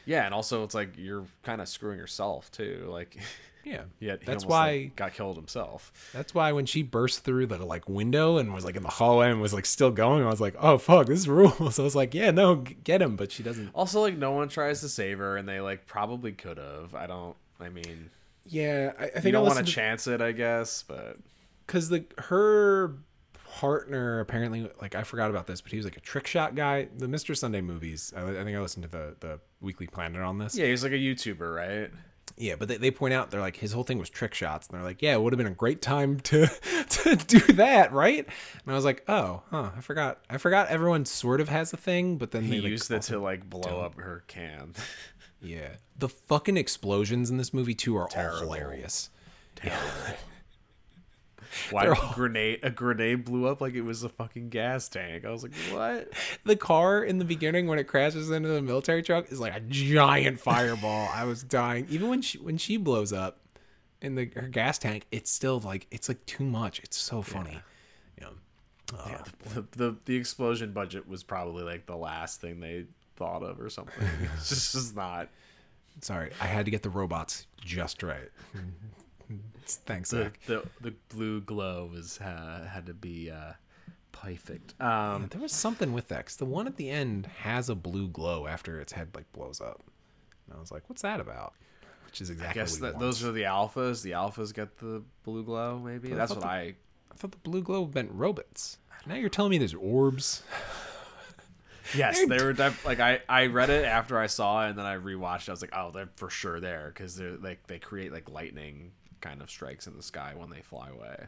Yeah, and also it's like you're kind of screwing yourself too. Like, [LAUGHS] yeah, yet he that's why. like, got killed himself. That's why when she burst through the like window and was like in the hallway and was like still going, I was like, oh fuck, this is rules. So [LAUGHS] I was like, yeah, no, get him, but she doesn't. Also, like no one tries to save her, and they like probably could have. I don't. I mean, Yeah, I, I think you don't want to chance it, I guess, but because the her partner apparently like I forgot about this, but he was like a trick shot guy. The Mr. Sunday movies. I, I think I listened to the the Weekly Planet on this. yeah, he's like a YouTuber, right? Yeah, but they, they point out they're like his whole thing was trick shots, and they're like, yeah, it would have been a great time to [LAUGHS] to do that, right? And I was like, oh, huh, I forgot. I forgot everyone sort of has a thing, but then He they like, used it to like blow up her can. [LAUGHS] yeah. The fucking explosions in this movie too are all hilarious. Why a all- grenade? A grenade blew up like it was a fucking gas tank. I was like, what? [LAUGHS] The car in the beginning when it crashes into the military truck is like a giant fireball. I was dying. Even when she when she blows up in the her gas tank, it's still like it's like too much. It's so funny. Yeah. Yeah, uh, the, the the explosion budget was probably like the last thing they thought of or something. [LAUGHS] It's just, just not. Sorry, I had to get the robots just right. [LAUGHS] Thanks, the, the the blue glow was uh, had to be uh, perfect. Um, There was something with that 'cause the one at the end has a blue glow after its head like blows up. And I was like, "What's that about?" which is exactly. I guess that those are the alphas. The alphas get the blue glow. Maybe But that's thought what the- I. I thought the blue glow meant robots. Now you're telling me there's orbs. [LAUGHS] Yes, they were def- like I. I read it after I saw it, and then I rewatched. it. I was like, oh, they're for sure there because they're like they create like lightning kind of strikes in the sky when they fly away.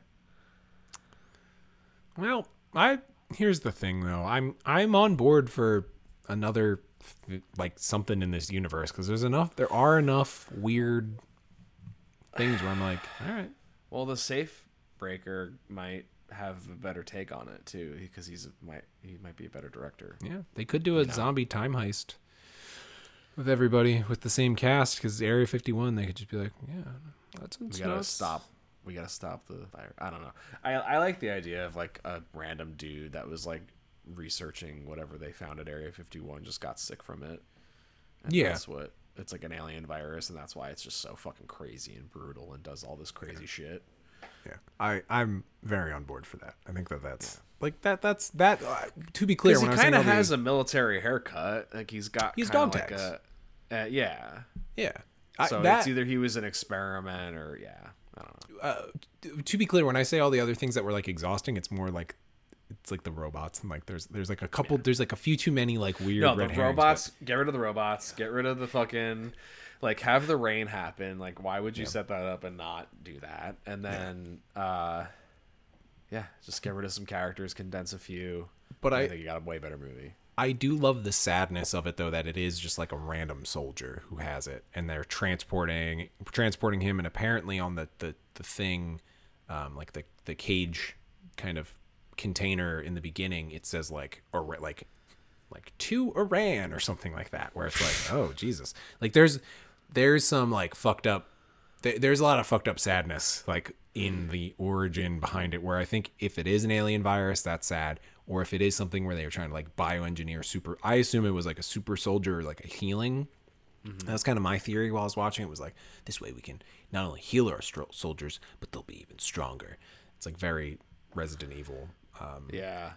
Well, I here's the thing though. I'm I'm on board for another like something in this universe because there's enough. There are enough weird things where I'm like, [SIGHS] all right. Well, the safe breaker might have a better take on it too because he's a, might he might be a better director. Yeah, they could do a zombie time heist with everybody with the same cast because Area 51. They could just be like, yeah, that's we gotta stop we gotta stop the fire. I don't know. I i like the idea of like a random dude that was like researching whatever they found at area 51 just got sick from it. And Yeah. that's what it's like an alien virus and that's why it's just so fucking crazy and brutal and does all this crazy shit. Yeah, I I'm very on board for that. I think that that's like that. That's that. Uh, to be clear, he when I was saying kind of the- has a military haircut like he's got He's dog like tags. a uh, yeah yeah. I, so that, it's either he was an experiment or yeah i don't know uh, to be clear, when I say all the other things that were like exhausting, it's more like it's like the robots and like there's there's like a couple there's like a few too many like weird No, the robots. Get rid of the robots. Get rid of the fucking. Like, have the rain happen. Like, why would you set that up and not do that? And then, uh, yeah, just get rid of some characters, condense a few. But I I- think you got a way better movie. I do love the sadness of it though that it is just like a random soldier who has it and they're transporting transporting him and apparently on the the, the thing um, like the the cage kind of container in the beginning it says like or like like to Iran or something like that where it's like oh [LAUGHS] Jesus like there's there's some like fucked up there's a lot of fucked up sadness like in the origin behind it where i think if it is an alien virus that's sad or if it is something where they were trying to like bioengineer super i assume it was like a super soldier like a healing that's kind of my theory while i was watching it was like this way we can not only heal our stro- soldiers but they'll be even stronger it's like very resident evil um, Yeah.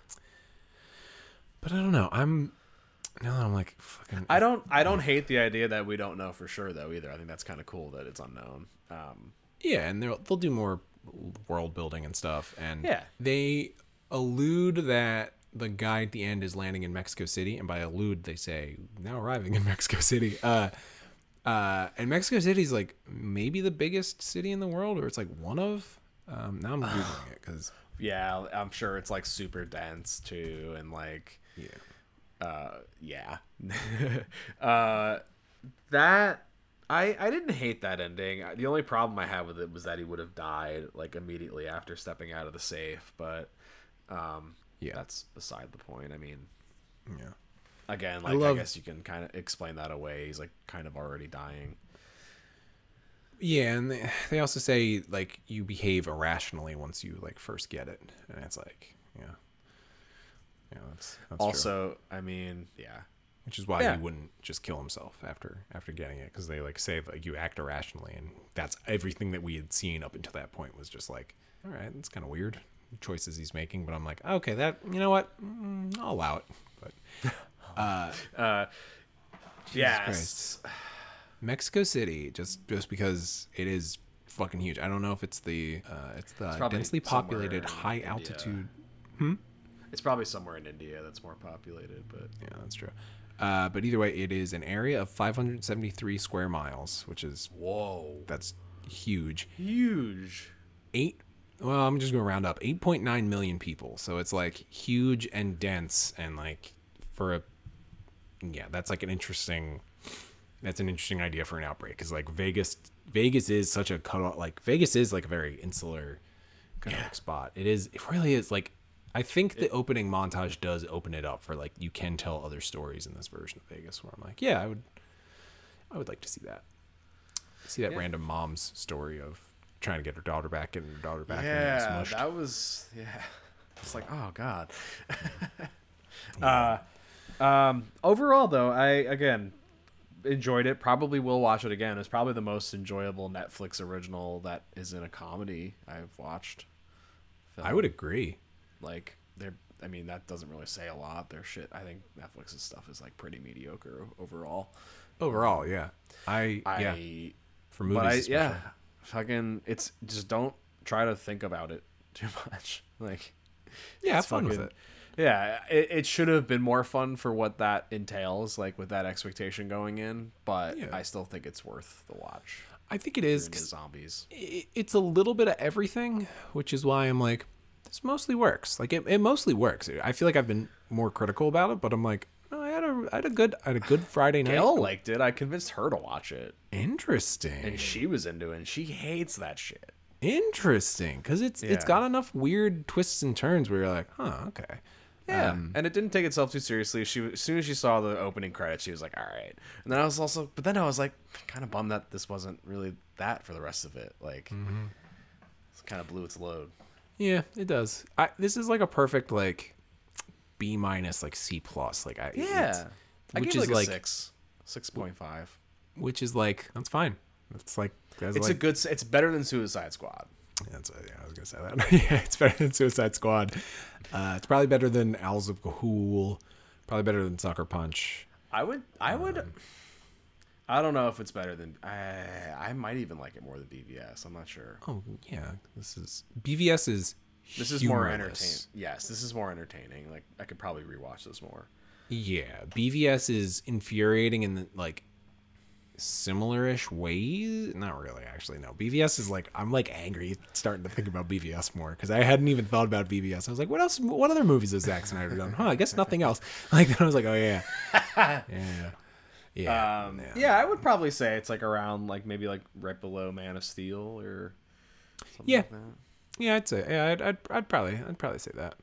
but i don't know i'm now that i'm like fucking I don't. I don't hate the idea that we don't know for sure though either. I think that's kind of cool that it's unknown. Um, Yeah, and they'll they'll do more world building and stuff. And Yeah. they allude that the guy at the end is landing in Mexico City, and by allude they say now arriving in [LAUGHS] Mexico City. Uh, uh, and Mexico City is like maybe the biggest city in the world, or it's like one of. Um, now I'm googling [SIGHS] it because yeah, I'm sure it's like super dense too, and like yeah, uh yeah [LAUGHS] uh that i i didn't hate that ending the only problem i had with it was that he would have died like immediately after stepping out of the safe but um Yeah. that's beside the point i mean yeah. again I like i, love- guess you can kind of explain that away he's like kind of already dying Yeah, and they, they also say like you behave irrationally once you like first get it, and it's like yeah, yeah, that's, that's true. also i mean yeah which is why Yeah. he wouldn't just kill himself after after getting it because they like say like you act irrationally and that's everything that we had seen up until that point was just like all right that's kind of weird choices he's making but i'm like okay that you know what mm, i'll allow it but [LAUGHS] uh yes Christ. mexico city just just because it is fucking huge i don't know if it's the uh it's the probably densely populated high India. altitude it's probably somewhere in india that's more populated but yeah that's true uh, but either way, it is an area of 573 square miles, which is whoa that's huge. huge Eight. Well, I'm just going to round up. 8.9 million people. So it's like huge and dense, and like for a yeah, that's like an interesting. That's an interesting idea for an outbreak because like Vegas, Vegas is such a cut off. Like Vegas is like a very insular kind of like spot. It is. It really is like. I think the opening montage does open it up for like you can tell other stories in this version of Vegas. Where I'm like, yeah, I would, I would like to see that. See that Yeah. random mom's story of trying to get her daughter back and her daughter back yeah, getting that was yeah. [LAUGHS] It's like oh god. [LAUGHS] uh, um, overall though, I again enjoyed it. Probably will watch it again. It's probably the most enjoyable Netflix original that is in a comedy I've watched. I would agree. Like they're. I mean that doesn't really say a lot. Their shit. I think Netflix's stuff is like pretty mediocre overall. Overall, yeah. I, I yeah. for movies. I, yeah, fucking, it's just don't try to think about it [LAUGHS] too much. Like, yeah, have fun with it. Yeah, it, it should have been more fun for what that entails, like with that expectation going in. But Yeah. I still think it's worth the watch. I think it is. Zombies. it's a little bit of everything, which is why I'm like, this mostly works. Like it, it mostly works. I feel like I've been more critical about it, but I'm like, no, I had a, I had a good, I had a good Friday night. Gail liked it. I convinced her to watch it, Interesting. and she was into it. and She hates that shit. Interesting, because it's it's Yeah. got enough weird twists and turns where you're like, huh, okay. Yeah, Um, and it didn't take itself too seriously. She as soon as she saw the opening credits, she was like, "All right." And then I was also, but then I was like, kind of bummed that this wasn't really that for the rest of it. Like, Mm-hmm. it kind of blew its load. Yeah, it does. I this is like a perfect like B minus like C plus like I it's- I which is like, like six, six point five. which is like that's fine. It's like It's like, a good. It's better than Suicide Squad. That's yeah, I was gonna say that. [LAUGHS] yeah, it's better than Suicide Squad. Uh, it's probably better than Owls of Ga'Hoole. Probably better than Sucker Punch. I would. I would. I don't know if it's better than. I. I might even like it more than BVS. I'm not sure. Oh yeah, this is BVS is This is more entertaining. Yes, this is more entertaining. Like I could probably rewatch this more. Yeah, BVS is infuriating in the like similar-ish ways. Not really, actually. No, BVS is like I'm like angry starting to think about BVS more because I hadn't even thought about BVS. I was like, what else? What other movies has Zack Snyder done? Huh? I guess nothing else. [LAUGHS] Like then I was like, oh yeah, [LAUGHS] yeah, yeah. Um, yeah. I would probably say it's like around like maybe like right below Man of Steel or something Yeah. like that. Yeah, I'd say. Yeah, I'd, I'd, I'd probably, I'd probably say that.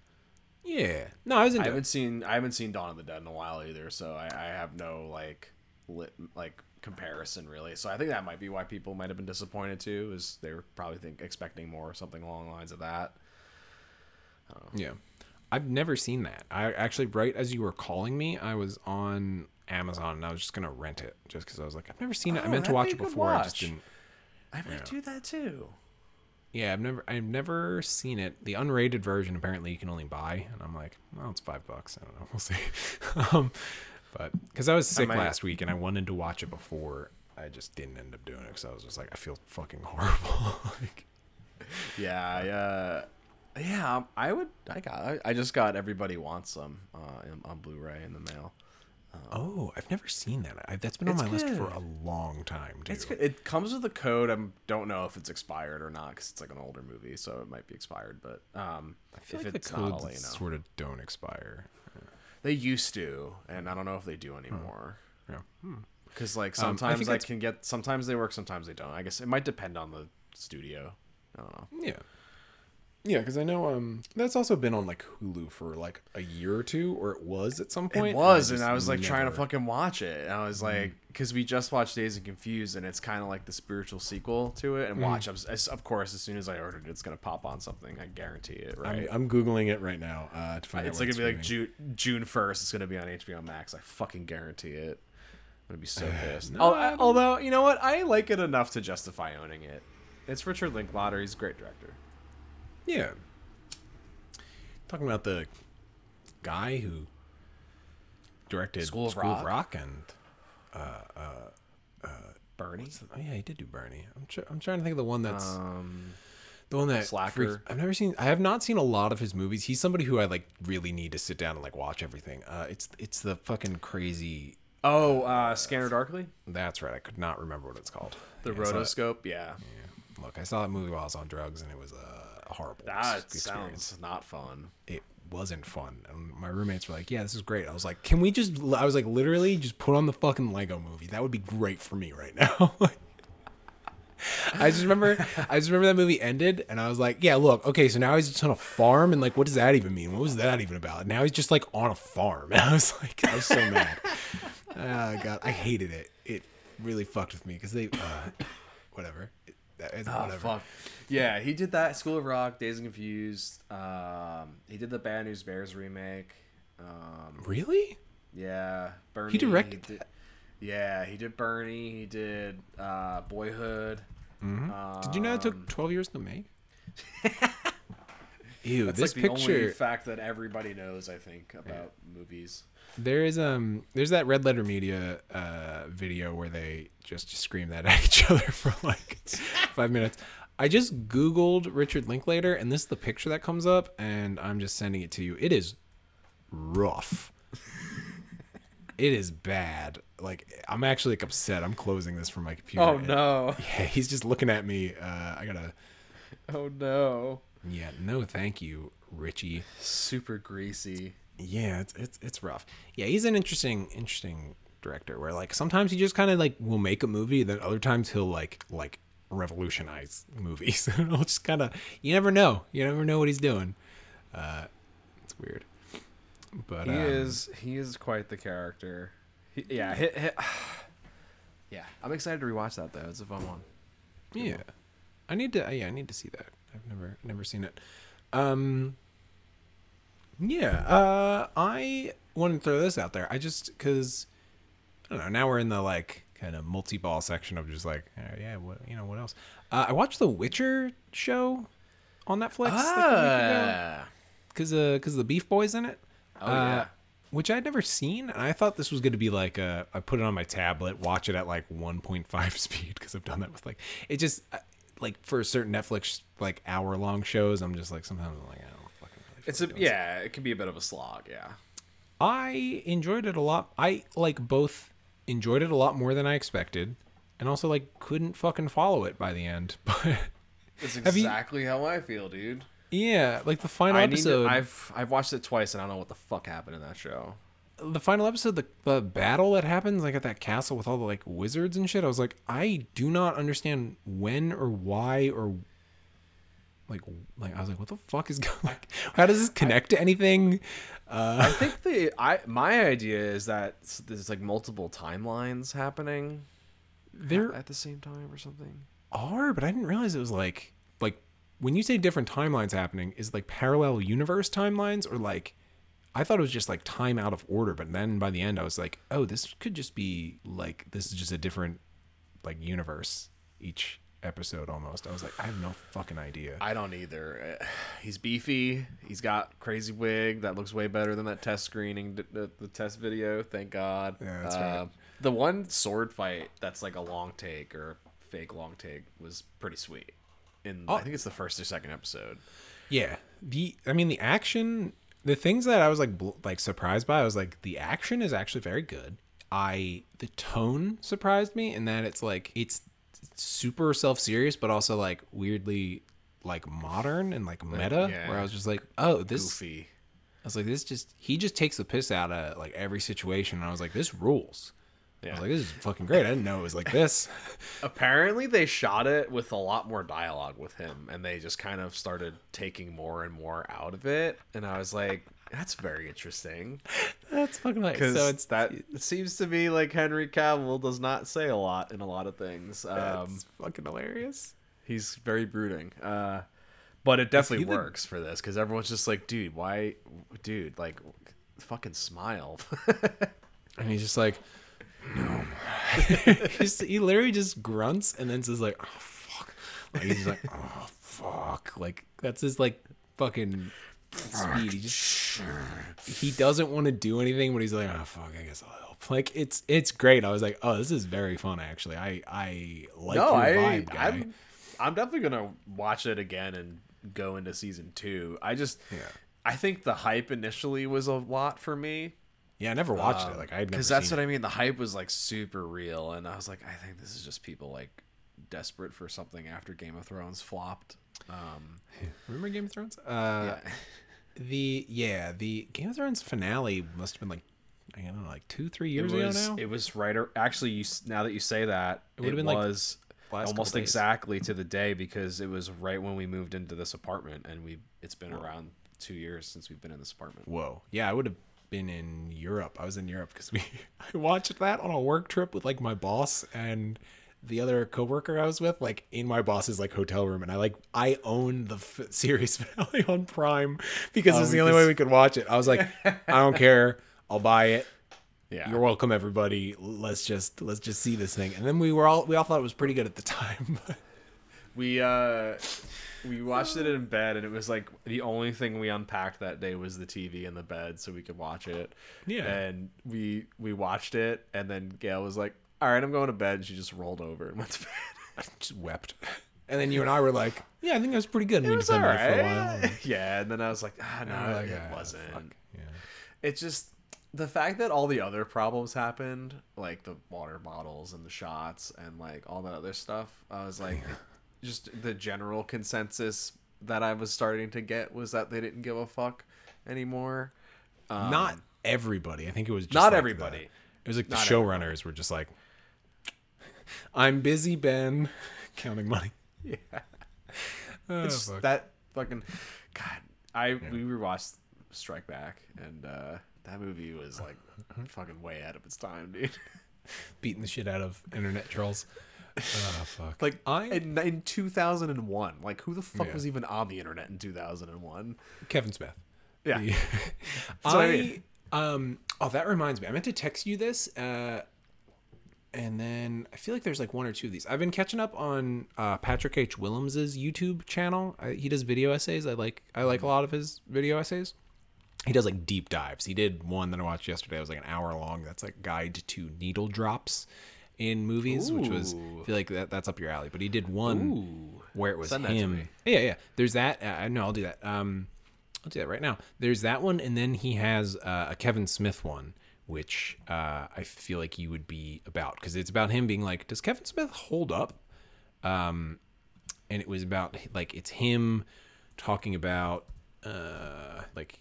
Yeah. No, I was I haven't it. seen I haven't seen Dawn of the Dead in a while either, so I, I have no like lit like comparison really. So I think that might be why people might have been disappointed too, is they were probably think expecting more or something along the lines of that. Yeah. I've never seen that. I actually, right as you were calling me, I was on Amazon and I was just gonna rent it just because I was like, I've never seen it. I Oh, meant to watch it before. I just didn't. I might do that too. Yeah, I've never, I've never seen it. The unrated version apparently you can only buy, and I'm like, well, it's five bucks. I don't know. [LAUGHS] We'll see. [LAUGHS] um, but because I was sick might- last week and I wanted to watch it before, I just didn't end up doing it because I was just like, I feel fucking [LAUGHS] horrible. like, Yeah, I, uh, yeah, I would. I got. I, I just got Everybody Wants Some uh, on Blu-ray in the mail. Oh, I've never seen that. I, that's been on my list for a long time too. It's good. It comes with a code. I don't know if it's expired or not because it's like an older movie, so it might be expired. But um, I feel if like it's the not, codes I'll you know. sort of don't expire. They used to, and I don't know if they do anymore. Yeah. Because like Um, I sometimes I, can get, sometimes they work, sometimes they don't. I guess it might depend on the studio. I don't know. Yeah. Yeah, because I know um that's also been on like Hulu for like a year or two, or it was at some point. It was, and just I was like trying to fucking watch it. And I was like, because we just watched Dazed and Confused, and it's kind of like the spiritual sequel to it. And watch, I'm, as- of course, as soon as I ordered it, it's gonna pop on something. I guarantee it. Right? I'm, I'm googling it right now uh, to find it's out. like where gonna be like. June June first. It's gonna be on HBO Max. I fucking guarantee it. I'm gonna be so [SIGHS] pissed. No, Al- although you know what, I like it enough to justify owning it. It's Richard Linklater. He's a great director. Yeah. Talking about the guy who directed School School, of of Rock? Rock and Bernie. oh yeah, he did do Bernie. I'm tr- I'm trying to think of the one that's Um, the one that Slacker. freaks- I've never seen. I have not seen a lot of his movies. He's somebody who I like really need to sit down and like watch everything. Uh, it's it's the fucking crazy. oh, uh, Scanner Darkly. That's right. I could not remember what it's called. The Yeah, I saw it- rotoscope. Yeah. Yeah. Look, I saw that movie while I was on drugs, and it was a horrible That experience. sounds not fun. It wasn't fun. And my roommates were like, "Yeah, this is great." I was like, "Can we just?" I was like, "Literally, just put on the fucking Lego movie. That would be great for me right now." [LAUGHS] I just remember, I just remember that movie ended, and I was like, "Yeah, look, okay, so now he's just on a farm, and like, what does that even mean? What was that even about?" Now he's just like on a farm, and [LAUGHS] I was like, I was so mad. Oh [LAUGHS] god, I hated it. It really fucked with me because they, uh, whatever, it, that is Oh whatever. fuck. Yeah, he did that. School of Rock, Dazed and Confused. Um, he did the Bad News Bears remake. Um, Really? yeah, Bernie. He directed did, Yeah, he did Bernie. He did uh, Boyhood. Did you know it took twelve years to make? [LAUGHS] Ew, That's this like the picture. only fact that everybody knows, I think, about movies. There is um there's that Red Letter Media uh video where they just scream that [LAUGHS] at each other for like [LAUGHS] five minutes. I just googled Richard Linklater and this is the picture that comes up and I'm just sending it to you. It is rough. it is bad. Like I'm actually like upset. I'm closing this from my computer. Oh no! [LAUGHS] Yeah, he's just looking at me. Uh I gotta Oh no! Yeah, no thank you, Richie. Super greasy. Yeah, it's it's it's rough. Yeah, he's an interesting interesting director where like sometimes he just kind of like will make a movie, then other times he'll like like revolutionize movies. [LAUGHS] It'll just kind of you never know. You never know what he's doing. Uh, it's weird. But He um, is he is quite the character. He, yeah, hit, hit. [SIGHS] yeah. I'm excited to rewatch that though. It's a fun one. Yeah, I need to. Yeah, I need to see that. I've never never seen it. Um. Yeah. Uh, I want to throw this out there. I just because I don't know. Now we're in the like kind of multi-ball section of just like, uh, yeah, what you know, what else? Uh, I watched the Witcher show on Netflix Ah. because uh, because the Beef Boys in it. Oh, Uh, yeah. Which I'd never seen, and I thought this was going to be like a, I put it on my tablet, watch it at like 1.5 [LAUGHS] speed because I've done that with like it just uh, like for certain Netflix like hour long shows. I'm just like sometimes I'm like I don't fucking really. It's a yeah. It can be a bit of a slog. Yeah. I enjoyed it a lot. I like both enjoyed it a lot more than I expected, and also like couldn't fucking follow it by the end. [LAUGHS] But That's Have you- exactly how I feel, dude. yeah, like the final I episode. to, I've I've watched it twice and I don't know what the fuck happened in that show. The final episode, the, the battle that happens like at that castle with all the like wizards and shit, I was like, I do not understand when or why or like like I was like, what the fuck is [LAUGHS] going? Like, how does this connect to anything? Uh, I think the I my idea is that there's like multiple timelines happening there at the same time or something. are, but I didn't realize it was like like when you say different timelines happening, is it like parallel universe timelines or like I thought it was just like time out of order, but then by the end I was like, oh, this could just be like this is just a different like universe each episode almost. I was like, I have no fucking idea. I don't either. [SIGHS] He's beefy. He's got crazy wig that looks way better than that test screening, the, the, the test video. Thank God. Yeah, that's uh, right. The one sword fight that's like a long take or fake long take was pretty sweet. In Oh. I think it's the first or second episode. Yeah, the I mean the action, the things that I was like bl- like surprised by, I was like the action is actually very good. I the tone surprised me in that it's like it's super self serious, but also like weirdly like modern and like meta. yeah. Where I was just like, oh, this. Goofy. I was like, this just he just takes the piss out of like every situation, and I was like, this rules. I Yeah. was like, this is fucking great. I didn't know it was like this. [LAUGHS] Apparently, they shot it with a lot more dialogue with him, and they just kind of started taking more and more out of it. And I was like, "That's very interesting," [LAUGHS] That's fucking like so it's that it seems to be like Henry Cavill does not say a lot in a lot of things. Um, that's fucking hilarious. he's very brooding, uh, but it definitely he the- works for this because everyone's just like, "Dude, why, dude, like, fucking smile." [LAUGHS] And he's just like, no. [LAUGHS] He literally just grunts and then says like, oh fuck. Like he's like, oh fuck. Like that's his like fucking speed. He just he doesn't want to do anything, but he's like, oh fuck, I guess I'll help. Like it's it's great. I was like, oh, this is very fun actually. I I like no, your I, vibe, guy. I'm, I'm definitely gonna watch it again and go into season two. I just, Yeah. I think the hype initially was a lot for me Yeah, I never watched it. Like I had never because that's what it. I mean. The hype was like super real, and I was like, I think this is just people like desperate for something after Game of Thrones flopped. Um, Remember Game of Thrones? Uh, yeah. [LAUGHS] the yeah the Game of Thrones finale must have been like I don't know like two three it years was ago now. it was right. ar- Actually, you now that you say that, it, would've been, like, was last almost exactly to the day because it was right when we moved into this apartment, and we it's been around two years since we've been in this apartment. Whoa. Yeah, I would have been in Europe. I was in Europe because we [LAUGHS] I watched that on a work trip with like my boss and the other coworker I was with, like in my boss's like hotel room, and I like I own the f- [LAUGHS] series finale on Prime because Oh, it's the only way we could watch it. I was like, I don't care, I'll buy it. Yeah, You're welcome, everybody. Let's just let's just see this thing. And then we were all we all thought it was pretty good at the time. [LAUGHS] we uh we watched it in bed, and it was like the only thing we unpacked that day was the TV in the bed, so we could watch it. Yeah. And we we watched it, and then Gail was like, "All right, I'm going to bed." And she just rolled over and went to bed. I [LAUGHS] just wept. And then you and I were like, "Yeah, I think that was pretty good." And we It was just all had it for a while. [LAUGHS] yeah, and then I was like, "Ah, no, And we're like, it "Ah, wasn't." fuck, Yeah. It's just the fact that all the other problems happened, like the water bottles and the shots and like all that other stuff. I was like, just the general consensus that I was starting to get was that they didn't give a fuck anymore. Um, Not everybody. I think it was just Not like everybody. the- it was like the Not showrunners were just like, "I'm busy, Ben, [LAUGHS] counting money." yeah, [LAUGHS] Oh, it's fuck. that fucking God. I we rewatched Strike Back and uh, that movie was like [LAUGHS] fucking way out of its time, dude. Beating the shit out of internet trolls. Oh fuck! Like I in, in 2001, like who the fuck Yeah. was even on the internet in 2001? Kevin Smith. Yeah. The- [LAUGHS] That's I I, mean. um oh that reminds me. I meant to text you this uh and then I feel like there's like one or two of these. I've been catching up on uh, Patrick H. Willems's YouTube channel. I, he does video essays. I like I like a lot of his video essays. He does like deep dives. He did one that I watched yesterday. It was like an hour long. That's like guide to needle drops in movies, which was I feel like that that's up your alley. But he did one Ooh. where it was Send him. Yeah, yeah. There's that. Uh, no, I'll do that. Um, I'll do that right now. There's that one, and then he has uh, a Kevin Smith one, which uh, I feel like you would be about because it's about him being like, does Kevin Smith hold up? Um, and it was about like it's him talking about uh, like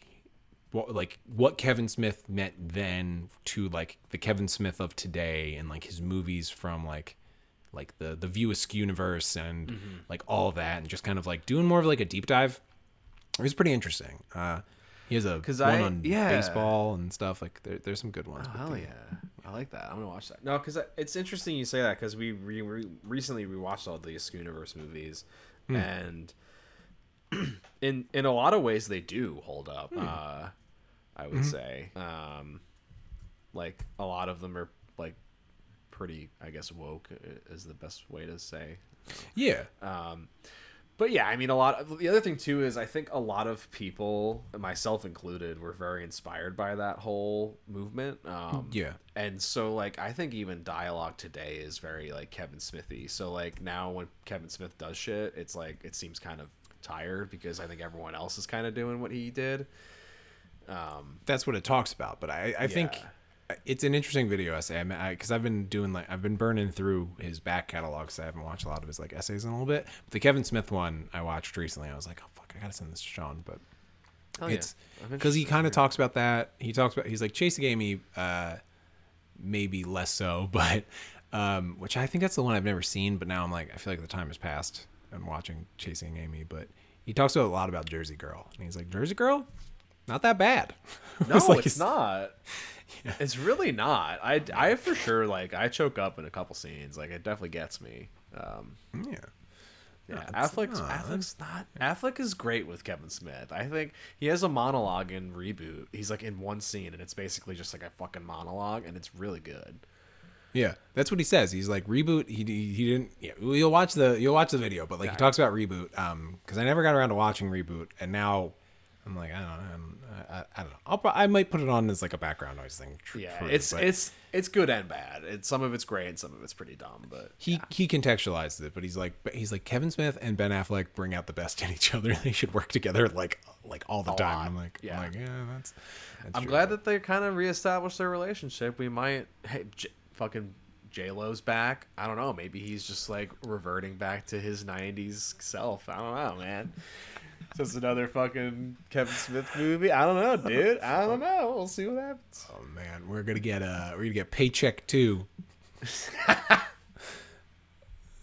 what like what Kevin Smith meant then to like the Kevin Smith of today and like his movies from like like the the View Askew universe and Mm-hmm. like all that and just kind of like doing more of like a deep dive. It was pretty interesting. Uh, he has a 'Cause one I- on yeah. baseball and stuff. Like there, there's some good ones. Oh, hell the- yeah. I like that. I'm to watch that. No, because it's interesting you say that because we re- re- recently rewatched all the Askew Universe movies. And [CLEARS THROAT] in in a lot of ways, they do hold up, uh, I would say. Um, like, a lot of them are, like, pretty, I guess, woke is the best way to say. Yeah. Um, but yeah, I mean, a lot. Of, the other thing too is I think a lot of people, myself included, were very inspired by that whole movement. Um, Yeah. and so like I think even dialogue today is very like Kevin Smithy. So like now when Kevin Smith does shit, it's like it seems kind of tired because I think everyone else is kind of doing what he did. Um, that's what it talks about. But I, I think it's an interesting video essay. Because I've been doing like I've been burning through his back catalog, so I haven't watched a lot of his like essays in a little bit. But the Kevin Smith one I watched recently, I was like, oh fuck, I gotta send this to Sean. But oh, it's because he kind of talks about that. He talks about he's like chasing Amy, uh, maybe less so, [LAUGHS] but um, which I think that's the one I've never seen. But now I'm like, I feel like the time has passed. I'm watching Chasing Amy, but he talks a lot about Jersey Girl, and he's like, Jersey Girl, not that bad. [LAUGHS] No, It's like it's his- [LAUGHS] not. It's really not. I, I for sure like I choke up in a couple scenes. Like it definitely gets me. Um, Yeah. yeah, it's- Affleck's no, Affleck's not. Affleck is great with Kevin Smith. I think he has a monologue in Reboot. He's like in one scene, and it's basically just like a fucking monologue, and it's really good. Yeah, that's what he says. He's like reboot. He he, didn't. Yeah, you'll watch the you'll watch the video, but like he talks about reboot. Um, because I never got around to watching reboot, and now I'm like I don't know. I'm, I, I, I don't know. I'll pro- I might put it on as like a background noise thing. tr- Yeah, true, it's but it's it's good and bad. It's some of it's great, and some of it's pretty dumb. But he he contextualizes it, but he's like but he's like Kevin Smith and Ben Affleck bring out the best in each [LAUGHS] other. They should work together like like all the A time. lot, I'm like yeah. I'm like yeah, that's. that's I'm true. glad that they kind of reestablished their relationship. We might, hey, J- fucking J Lo's back. I don't know. Maybe he's just like reverting back to his '90s self. I don't know, man. So it's another fucking Kevin Smith movie. I don't know, dude. I don't know. We'll see what happens. Oh man, we're gonna get uh we're gonna get paycheck two. [LAUGHS]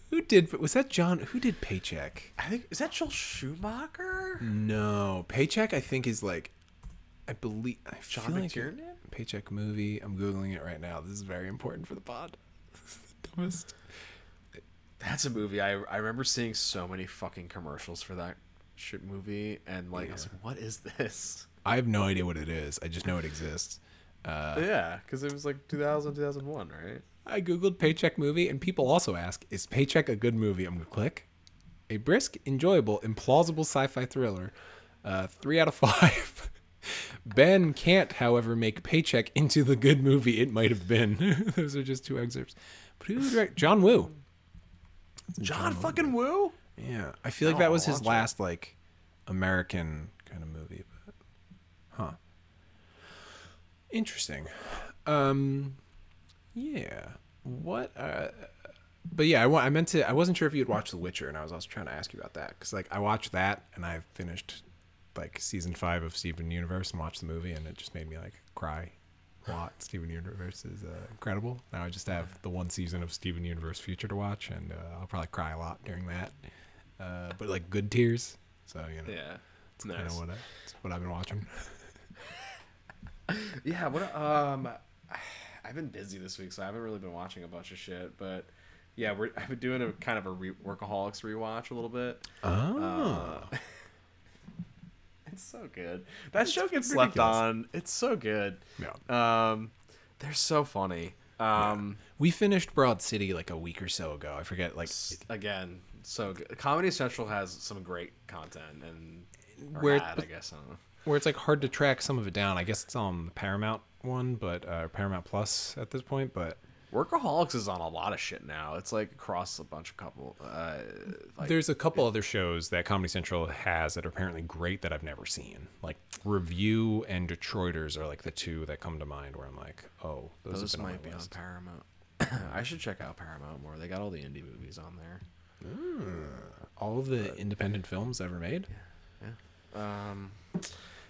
who did was that John? Who did paycheck? I think is that Joel Schumacher? No, paycheck. I think is like, I believe I John like McTiernan? Paycheck movie. I'm googling it right now. This is very important for the pod. This is the dumbest. That's a movie. I I remember seeing so many fucking commercials for that shit movie, and like I was like, what is this? I have no idea what it is. I just know it exists. Uh, yeah, because it was like 2000, 2001, right? I googled paycheck movie, and people also ask, "Is Paycheck a good movie?" I'm gonna click. a brisk, enjoyable, implausible sci-fi thriller. Uh, three out of [LAUGHS] five. Ben can't, however, make paycheck into the good movie it might have been. [LAUGHS] Those are just two excerpts. But who direct? John Woo. John fucking Woo. Yeah, I feel like I that was his it. last like American kind of movie, but huh. Interesting. Um yeah. What uh but yeah, I, I meant to I wasn't sure if you had watched The Witcher and I was also trying to ask you about that cuz like I watched that and I finished like season 5 of Steven Universe and watched the movie and it just made me like cry a lot. Steven Universe is uh, incredible. Now I just have the one season of Steven Universe Future to watch and uh, I'll probably cry a lot during that uh, but like good tears. So you know, Yeah. It's kind nice. of what I, it's what I've been watching. [LAUGHS] Yeah, what um I've been busy this week, so I haven't really been watching a bunch of shit, but yeah, we're I've been doing a kind of a re- workaholics rewatch a little bit. Oh, Uh, [LAUGHS] it's so good. That show gets slept ridiculous. on. It's so good. yeah. Um they're so funny. Um We finished Broad City like a week or so ago. I forget, like again, so good. Comedy Central has some great content and Where- had, I guess I don't know. where it's like hard to track some of it down. I guess it's on the Paramount one, but uh, Paramount Plus at this point. But Workaholics is on a lot of shit now. It's like across a bunch of couple uh like there's a couple other shows that Comedy Central has that are apparently great that I've never seen. Like Review and Detroiters are like the two that come to mind where I'm like, oh, those, Those on might my be on. Paramount. [COUGHS] I should check out Paramount more. They got all the indie movies on there. All of the independent films ever made. Um,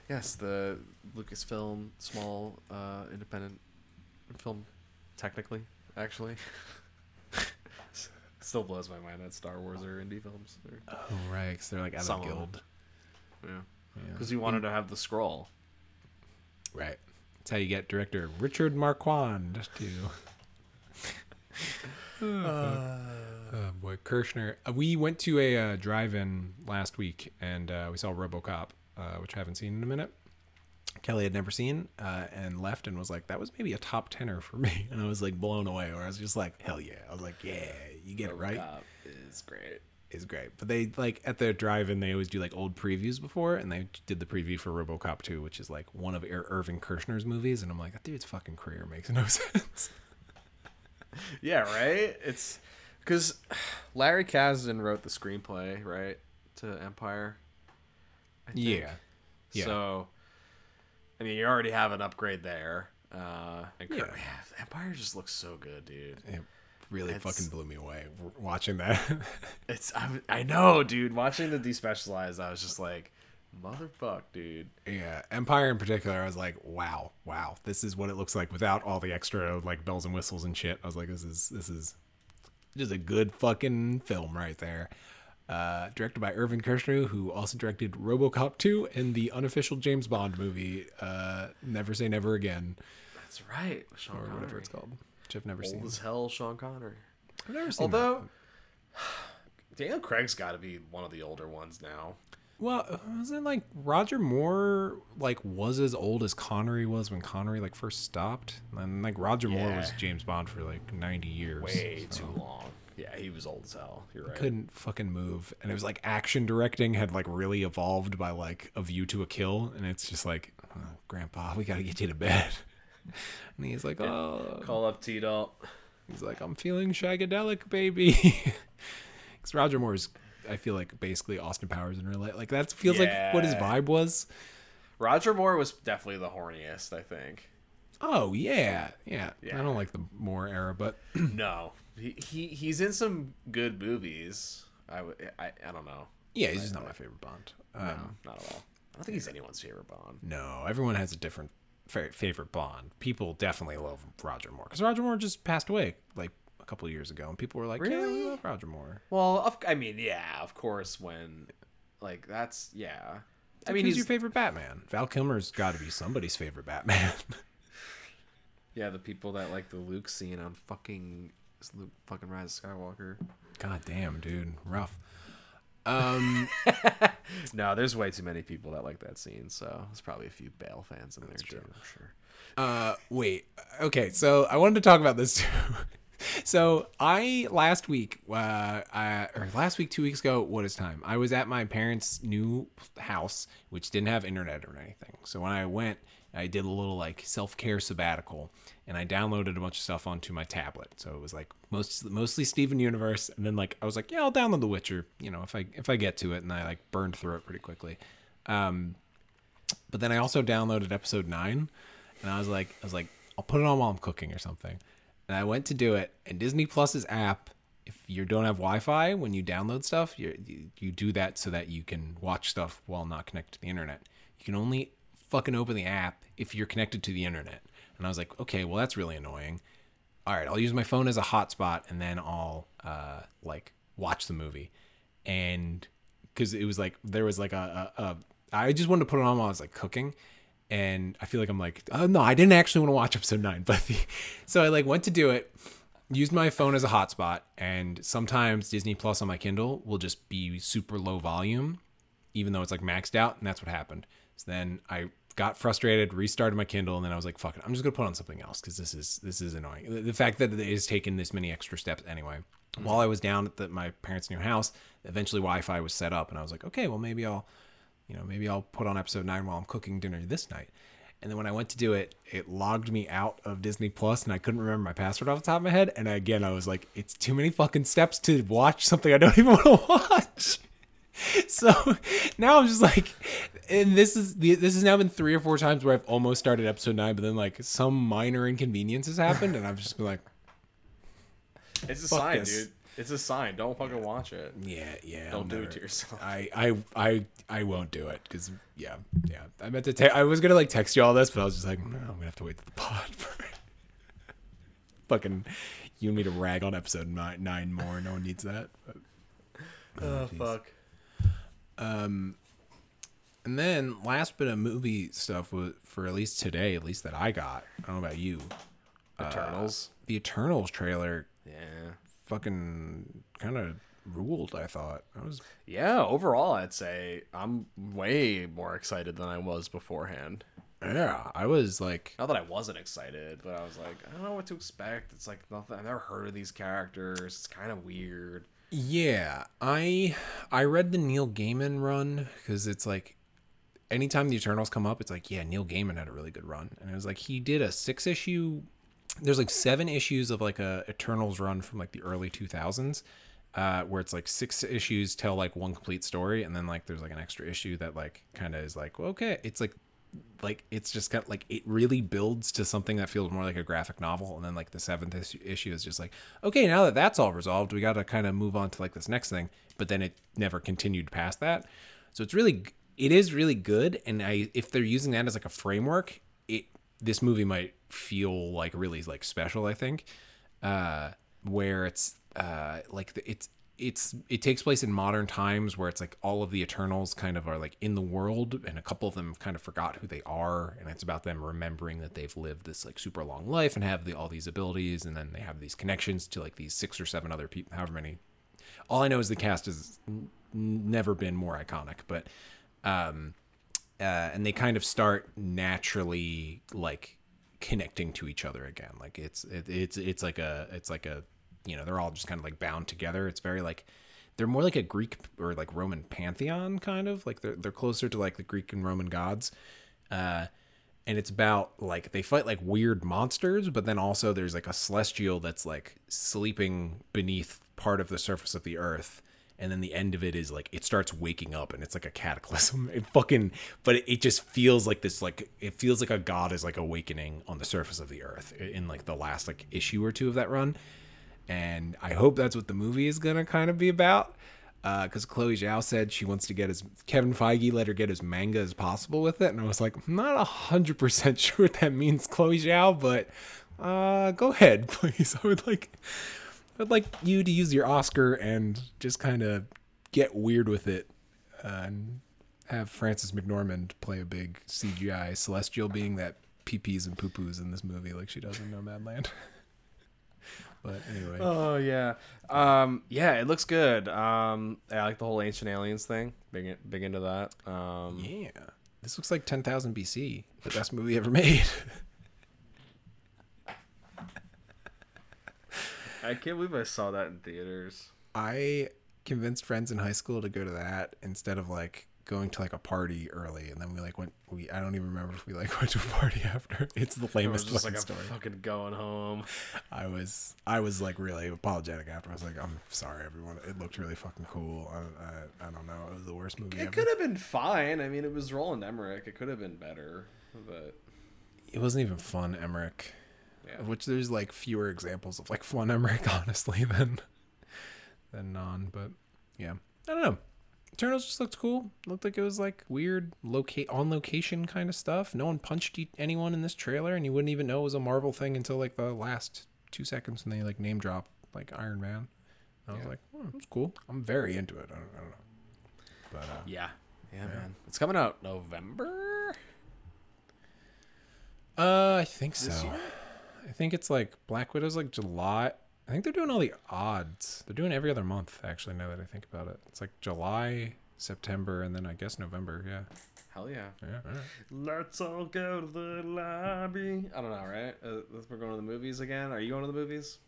yes, the Lucasfilm small uh, independent film, technically, actually. [LAUGHS] Still blows my mind that Star Wars are indie films. They're, Oh right, because they're like out of of the them. guild. yeah, Yeah. because he wanted to have the scroll. Right. That's how you get director Richard Marquand to. [LAUGHS] oh, boy, Kershner. Uh, we went to a uh, drive-in last week and uh, we saw RoboCop, uh, which I haven't seen in a minute. Kelly had never seen uh, and left and was like, "That was maybe a top tenner for me," [LAUGHS] and I was like blown away. Or I was just like, "Hell yeah!" I was like, "Yeah, you get it right." Is great. is great. But they like at the drive-in they always do like old previews before, and they did the preview for RoboCop 2, which is like one of Ir- Irvin Kershner's movies, and I'm like, that dude's fucking career makes no [LAUGHS] sense. Yeah, right. It's because Larry Kasdan wrote the screenplay, right, to Empire. I think. yeah, yeah. So, I mean, you already have an upgrade there. Uh, and Yeah. man, Empire just looks so good, dude. it really It's- fucking blew me away watching that. [LAUGHS] It's I, I know, dude. Watching the despecialized, I was just like, motherfuck, dude. yeah, Empire in particular, I was like, wow, wow, this is what it looks like without all the extra like bells and whistles and shit. I was like, this is this is just a good fucking film right there. Uh, directed by Irvin Kershner, who also directed RoboCop 2 and the unofficial James Bond movie, uh, Never Say Never Again, That's right, Sean or Connery. whatever it's called, which I've never Old seen. as hell, Sean Connery. I've never seen. Although [SIGHS] Daniel Craig's got to be one of the older ones now. Well, wasn't like Roger Moore like was as old as Connery was when Connery like first stopped, and like Roger Moore was James Bond for like ninety years. Way so- too long. Yeah, he was old as hell. You're right. couldn't fucking move and it was like action directing had like really evolved by like a view to a kill and it's just like oh, grandpa we gotta get you to bed [LAUGHS] and he's like oh Call up T Dalt. he's like i'm feeling shagadelic baby [LAUGHS] because roger moore's i feel like basically austin powers in real life like that feels like what his vibe was Roger Moore was definitely the horniest, I think. oh yeah yeah, Yeah. i don't like the moore era but [CLEARS THROAT] no, he, he he's in some good movies. I, I, I don't know. yeah he's just not my favorite bond um, No, not at all. I don't think he's anyone's favorite Bond. No, everyone has a different favorite Bond. People definitely love Roger Moore because Roger Moore just passed away like a couple of years ago, and people were like, "Yeah, we love Roger Moore." Well, of, I mean, yeah, of course. When like that's yeah. I mean, who's he's your favorite Batman? Val Kilmer's got to be somebody's favorite Batman. [LAUGHS] yeah the people that like the Luke scene on fucking Luke fucking Rise of Skywalker. God damn, dude, rough. [LAUGHS] Um, No, there's way too many people that like that scene. So there's probably a few Bale fans in there too. I'm sure. uh, wait, okay, so I wanted to talk about this too. [LAUGHS] so I last week, uh, I, or last week, two weeks ago, what is time? I was at my parents' new house, which didn't have internet or anything. So when I went, I did a little like self care sabbatical, and I downloaded a bunch of stuff onto my tablet. So it was like most mostly Steven Universe, and then like I was like, yeah, I'll download The Witcher, you know, if I if I get to it, and I like burned through it pretty quickly. Um, but then I also downloaded episode nine, and I was like, I was like, I'll put it on while I'm cooking or something. And I went to do it, and Disney Plus's app, if you don't have Wi-Fi when you download stuff, you you do that so that you can watch stuff while not connected to the internet. You can only fucking open the app if you're connected to the internet. And I was like, okay, well that's really annoying. All right, I'll use my phone as a hotspot, and then I'll uh, like watch the movie. And because it was like there was like a, a, a I just wanted to put it on while I was like cooking, and I feel like I'm like, oh no, I didn't actually want to watch episode nine, [LAUGHS] but the, so I like went to do it, used my phone as a hotspot, and sometimes Disney Plus on my Kindle will just be super low volume, even though it's like maxed out, and that's what happened. So then I got frustrated, restarted my Kindle, and then I was like, fuck it, I'm just gonna put on something else because this is this is annoying. The, the fact that it has taken this many extra steps anyway. While I was down at the, my parents' new house, eventually Wi-Fi was set up, and I was like, okay, well maybe I'll you know, maybe I'll put on episode nine while I'm cooking dinner this night. And then when I went to do it, it logged me out of Disney Plus and I couldn't remember my password off the top of my head. And again, I was like, it's too many fucking steps to watch something I don't [LAUGHS] even want to watch. So now I'm just like, and this is this has now been three or four times where I've almost started episode nine, but then like some minor inconvenience has happened, and I've just been like, It's a sign, this. dude. It's a sign. Don't fucking watch it. yeah, yeah, Don't I'll do it to yourself. I I I I won't do it because yeah yeah I meant to. Te- I was gonna like text you all this, but I was just like, no, I'm gonna have to wait to the pod [LAUGHS] for fucking you and me to rag on episode nine, nine more. No one needs that. But, Oh jeez. fuck. Um, and then last bit of movie stuff was for at least today, at least that I got. I don't know about you. Eternals. The Eternals trailer yeah. Fucking kind of ruled. I thought I was Yeah. Overall, I'd say I'm way more excited than I was beforehand. yeah I was like Not that I wasn't excited, but I was like, I don't know what to expect. It's like nothing. I've never heard of these characters. It's kind of weird. Yeah, I I read the Neil Gaiman run because it's like anytime the Eternals come up, it's like yeah, Neil Gaiman had a really good run, and it was like he did a six issue. There's like seven issues of like a Eternals run from like the early 2000s, uh, where it's like six issues tell like one complete story, and then like there's like an extra issue that like kind of is like well, okay, it's like like it's just got like it really builds to something that feels more like a graphic novel and then like the seventh issue, issue is just like okay now that that's all resolved we got to kind of move on to like this next thing but then it never continued past that. So it's really it is really good and i if they're using that as like a framework it this movie might feel like really like special i think uh where it's uh like the, it's it's it takes place in modern times where it's like all of the eternals kind of are like in the world and a couple of them kind of forgot who they are and it's about them remembering that they've lived this like super long life and have the, all these abilities and then they have these connections to like these six or seven other people however many. All i know is the cast has n- never been more iconic but um uh and they kind of start naturally like connecting to each other again. Like it's it, it's it's like a it's like a you know they're all just kind of like bound together. It's very like they're more like a greek or like roman pantheon kind of. Like they're, they're closer to like the greek and roman gods. Uh and it's about like they fight like weird monsters but then also there's like a celestial that's like sleeping beneath part of the surface of the earth and then the end of it is like it starts waking up and it's like a cataclysm [LAUGHS] it fucking but it, just feels like this like it feels like a god is like awakening on the surface of the earth in like the last like issue or two of that run and I hope that's what the movie is gonna kind of be about. Because Chloe Zhao said she wants to get as Kevin Feige let her get as manga as possible with it, and I was like, I'm not hundred percent [LAUGHS] sure what that means, Chloe Zhao, but uh, go ahead, [LAUGHS] please. I would like, I'd like you to use your Oscar and just kind of get weird with it, uh, and have Frances McDormand play a big CGI celestial being that pee-pees and poo-poos in this movie, like she does in Nomadland. [LAUGHS] but anyway. Oh yeah, um, yeah, it looks good. Um, I like the whole ancient aliens thing. Big, big into that. Um, Yeah. This looks like 10,000 BC, the best movie ever made. [LAUGHS] I can't believe I saw that in theaters. I convinced friends in high school to go to that instead of like going to like a party early, and then we like went. We I don't even remember if we like [LAUGHS] went to a party after. It's the I was lamest fucking like, story. I'm fucking going home. I was I was like really apologetic after. I was like, I'm sorry, everyone. It looked really fucking cool. I I, I don't know. It was the worst movie It ever. could have been fine. I mean, it was Roland Emmerich. It could have been better, but It wasn't even fun, Emmerich. Yeah. Which there's like fewer examples of like fun Emmerich, [LAUGHS] honestly, than than non. But yeah, I don't know. Eternals just looked cool. Looked like it was like weird locate on location kind of stuff. No one punched e- anyone in this trailer, and you wouldn't even know it was a Marvel thing until like the last two seconds when they like name drop like Iron Man. I was Yeah. like, hmm, it's cool. I'm very into it. I don't, I don't know, but uh, Yeah. Yeah, man. It's coming out November. uh, I think This so. year? I think it's like Black Widow's like July. I think they're doing all the odds. They're doing every other month, actually, now that I think about it. It's like July, September, and then I guess November. Yeah. Hell yeah. Yeah. all right. Let's all go to the lobby. I don't know, right? Uh, we're going to the movies again. Are you going to the movies?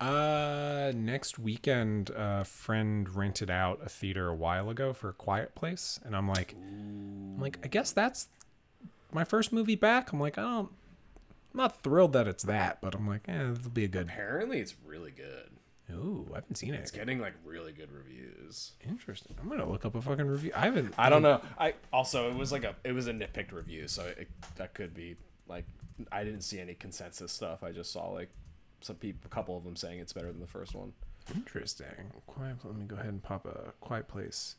Uh, next weekend, a friend rented out a theater a while ago for a quiet place. And I'm like, I'm like, I guess that's my first movie back. I'm like, I don't, I'm not thrilled that it's that, but I'm like, eh, it'll be a good. Apparently, it's really good. Ooh, I haven't seen it. It's getting like really good reviews. Interesting. I'm gonna look up a fucking review. I haven't. I don't know. I also it was like a it was a nitpicked review, so it, that could be like I didn't see any consensus stuff. I just saw like some people, a couple of them saying it's better than the first one. Interesting. Quiet. Let me go ahead and pop a Quiet Place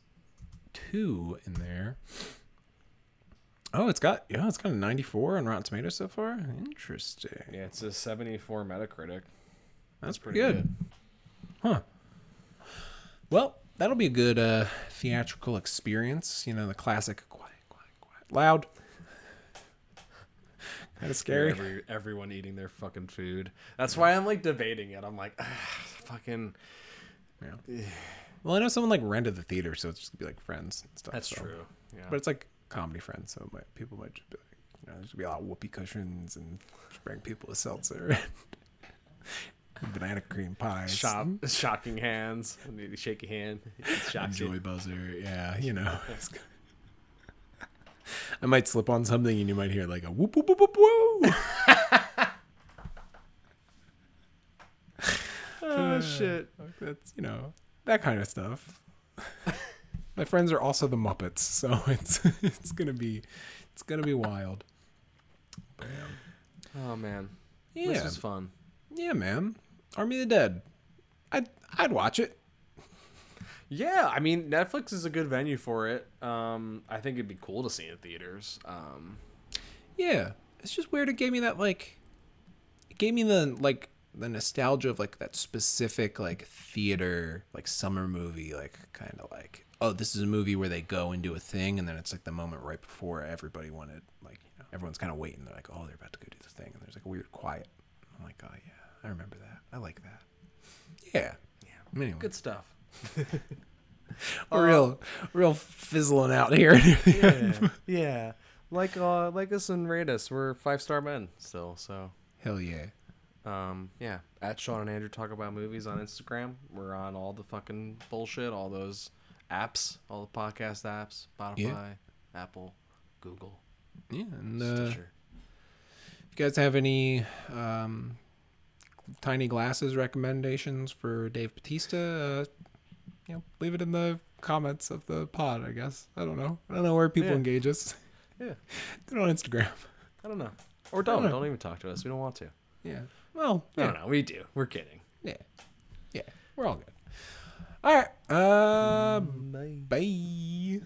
two in there. Oh, it's got yeah, it's got a 94 on Rotten Tomatoes so far. Interesting. Yeah, it's a 74 Metacritic. That's pretty good. Huh. Well, that'll be a good uh, theatrical experience. You know, the classic quiet, quiet, quiet, loud. kind of scary. Every, everyone eating their fucking food. That's why I'm like debating it. I'm like, ah, fucking. Well, I know someone like rented the theater, so it's just gonna be like friends and stuff. That's so- true. Yeah. But it's like comedy friends, so might, people might just be like, you know, there's gonna be a lot of whoopee cushions and bring people a seltzer and [LAUGHS] banana cream pies. Shop, shocking hands. When shake your hand, Joy [LAUGHS] you. buzzer, yeah, you know. I might slip on something and you might hear like a whoop whoop whoop whoop whoop. [LAUGHS] Oh shit. That's you know that kind of stuff. My friends are also the Muppets, so [LAUGHS] it's it's gonna be it's gonna be wild. Oh man. Yeah, This was fun. yeah, man. Army of the Dead. I'd I'd watch it. Yeah, I mean Netflix is a good venue for it. Um, I think it'd be cool to see in theaters. Um, Yeah, it's just weird. It gave me that like, it gave me the like the nostalgia of like that specific like theater like summer movie like kind of like oh this is a movie where they go and do a thing and then it's like the moment right before everybody wanted like you know everyone's kind of waiting they're like oh they're about to go do the thing and there's like a weird quiet. I'm like oh yeah I remember that I like that. Yeah. Yeah. Anyway, good stuff. [LAUGHS] we're real real fizzling out here. Yeah, [LAUGHS] yeah. Like uh, like us and rate us. We're five star men still. So Hell yeah. um, yeah. At Sean and Andrew talk about movies on Instagram. We're on all the fucking bullshit, all those apps, all the podcast apps, Spotify, Apple, Google, Yeah, and uh, Stitcher. If you guys have any um, tiny glasses recommendations for Dave Batista, uh, you know, leave it in the comments of the pod. I guess I don't know. I don't know where people Yeah. engage us. Yeah. [LAUGHS] Do it on Instagram. I don't know. Or don't. know. Don't even talk to us. We don't want to. Yeah. Well, I don't know. We do. We're kidding. yeah, yeah. We're all good. All right. Uh, bye.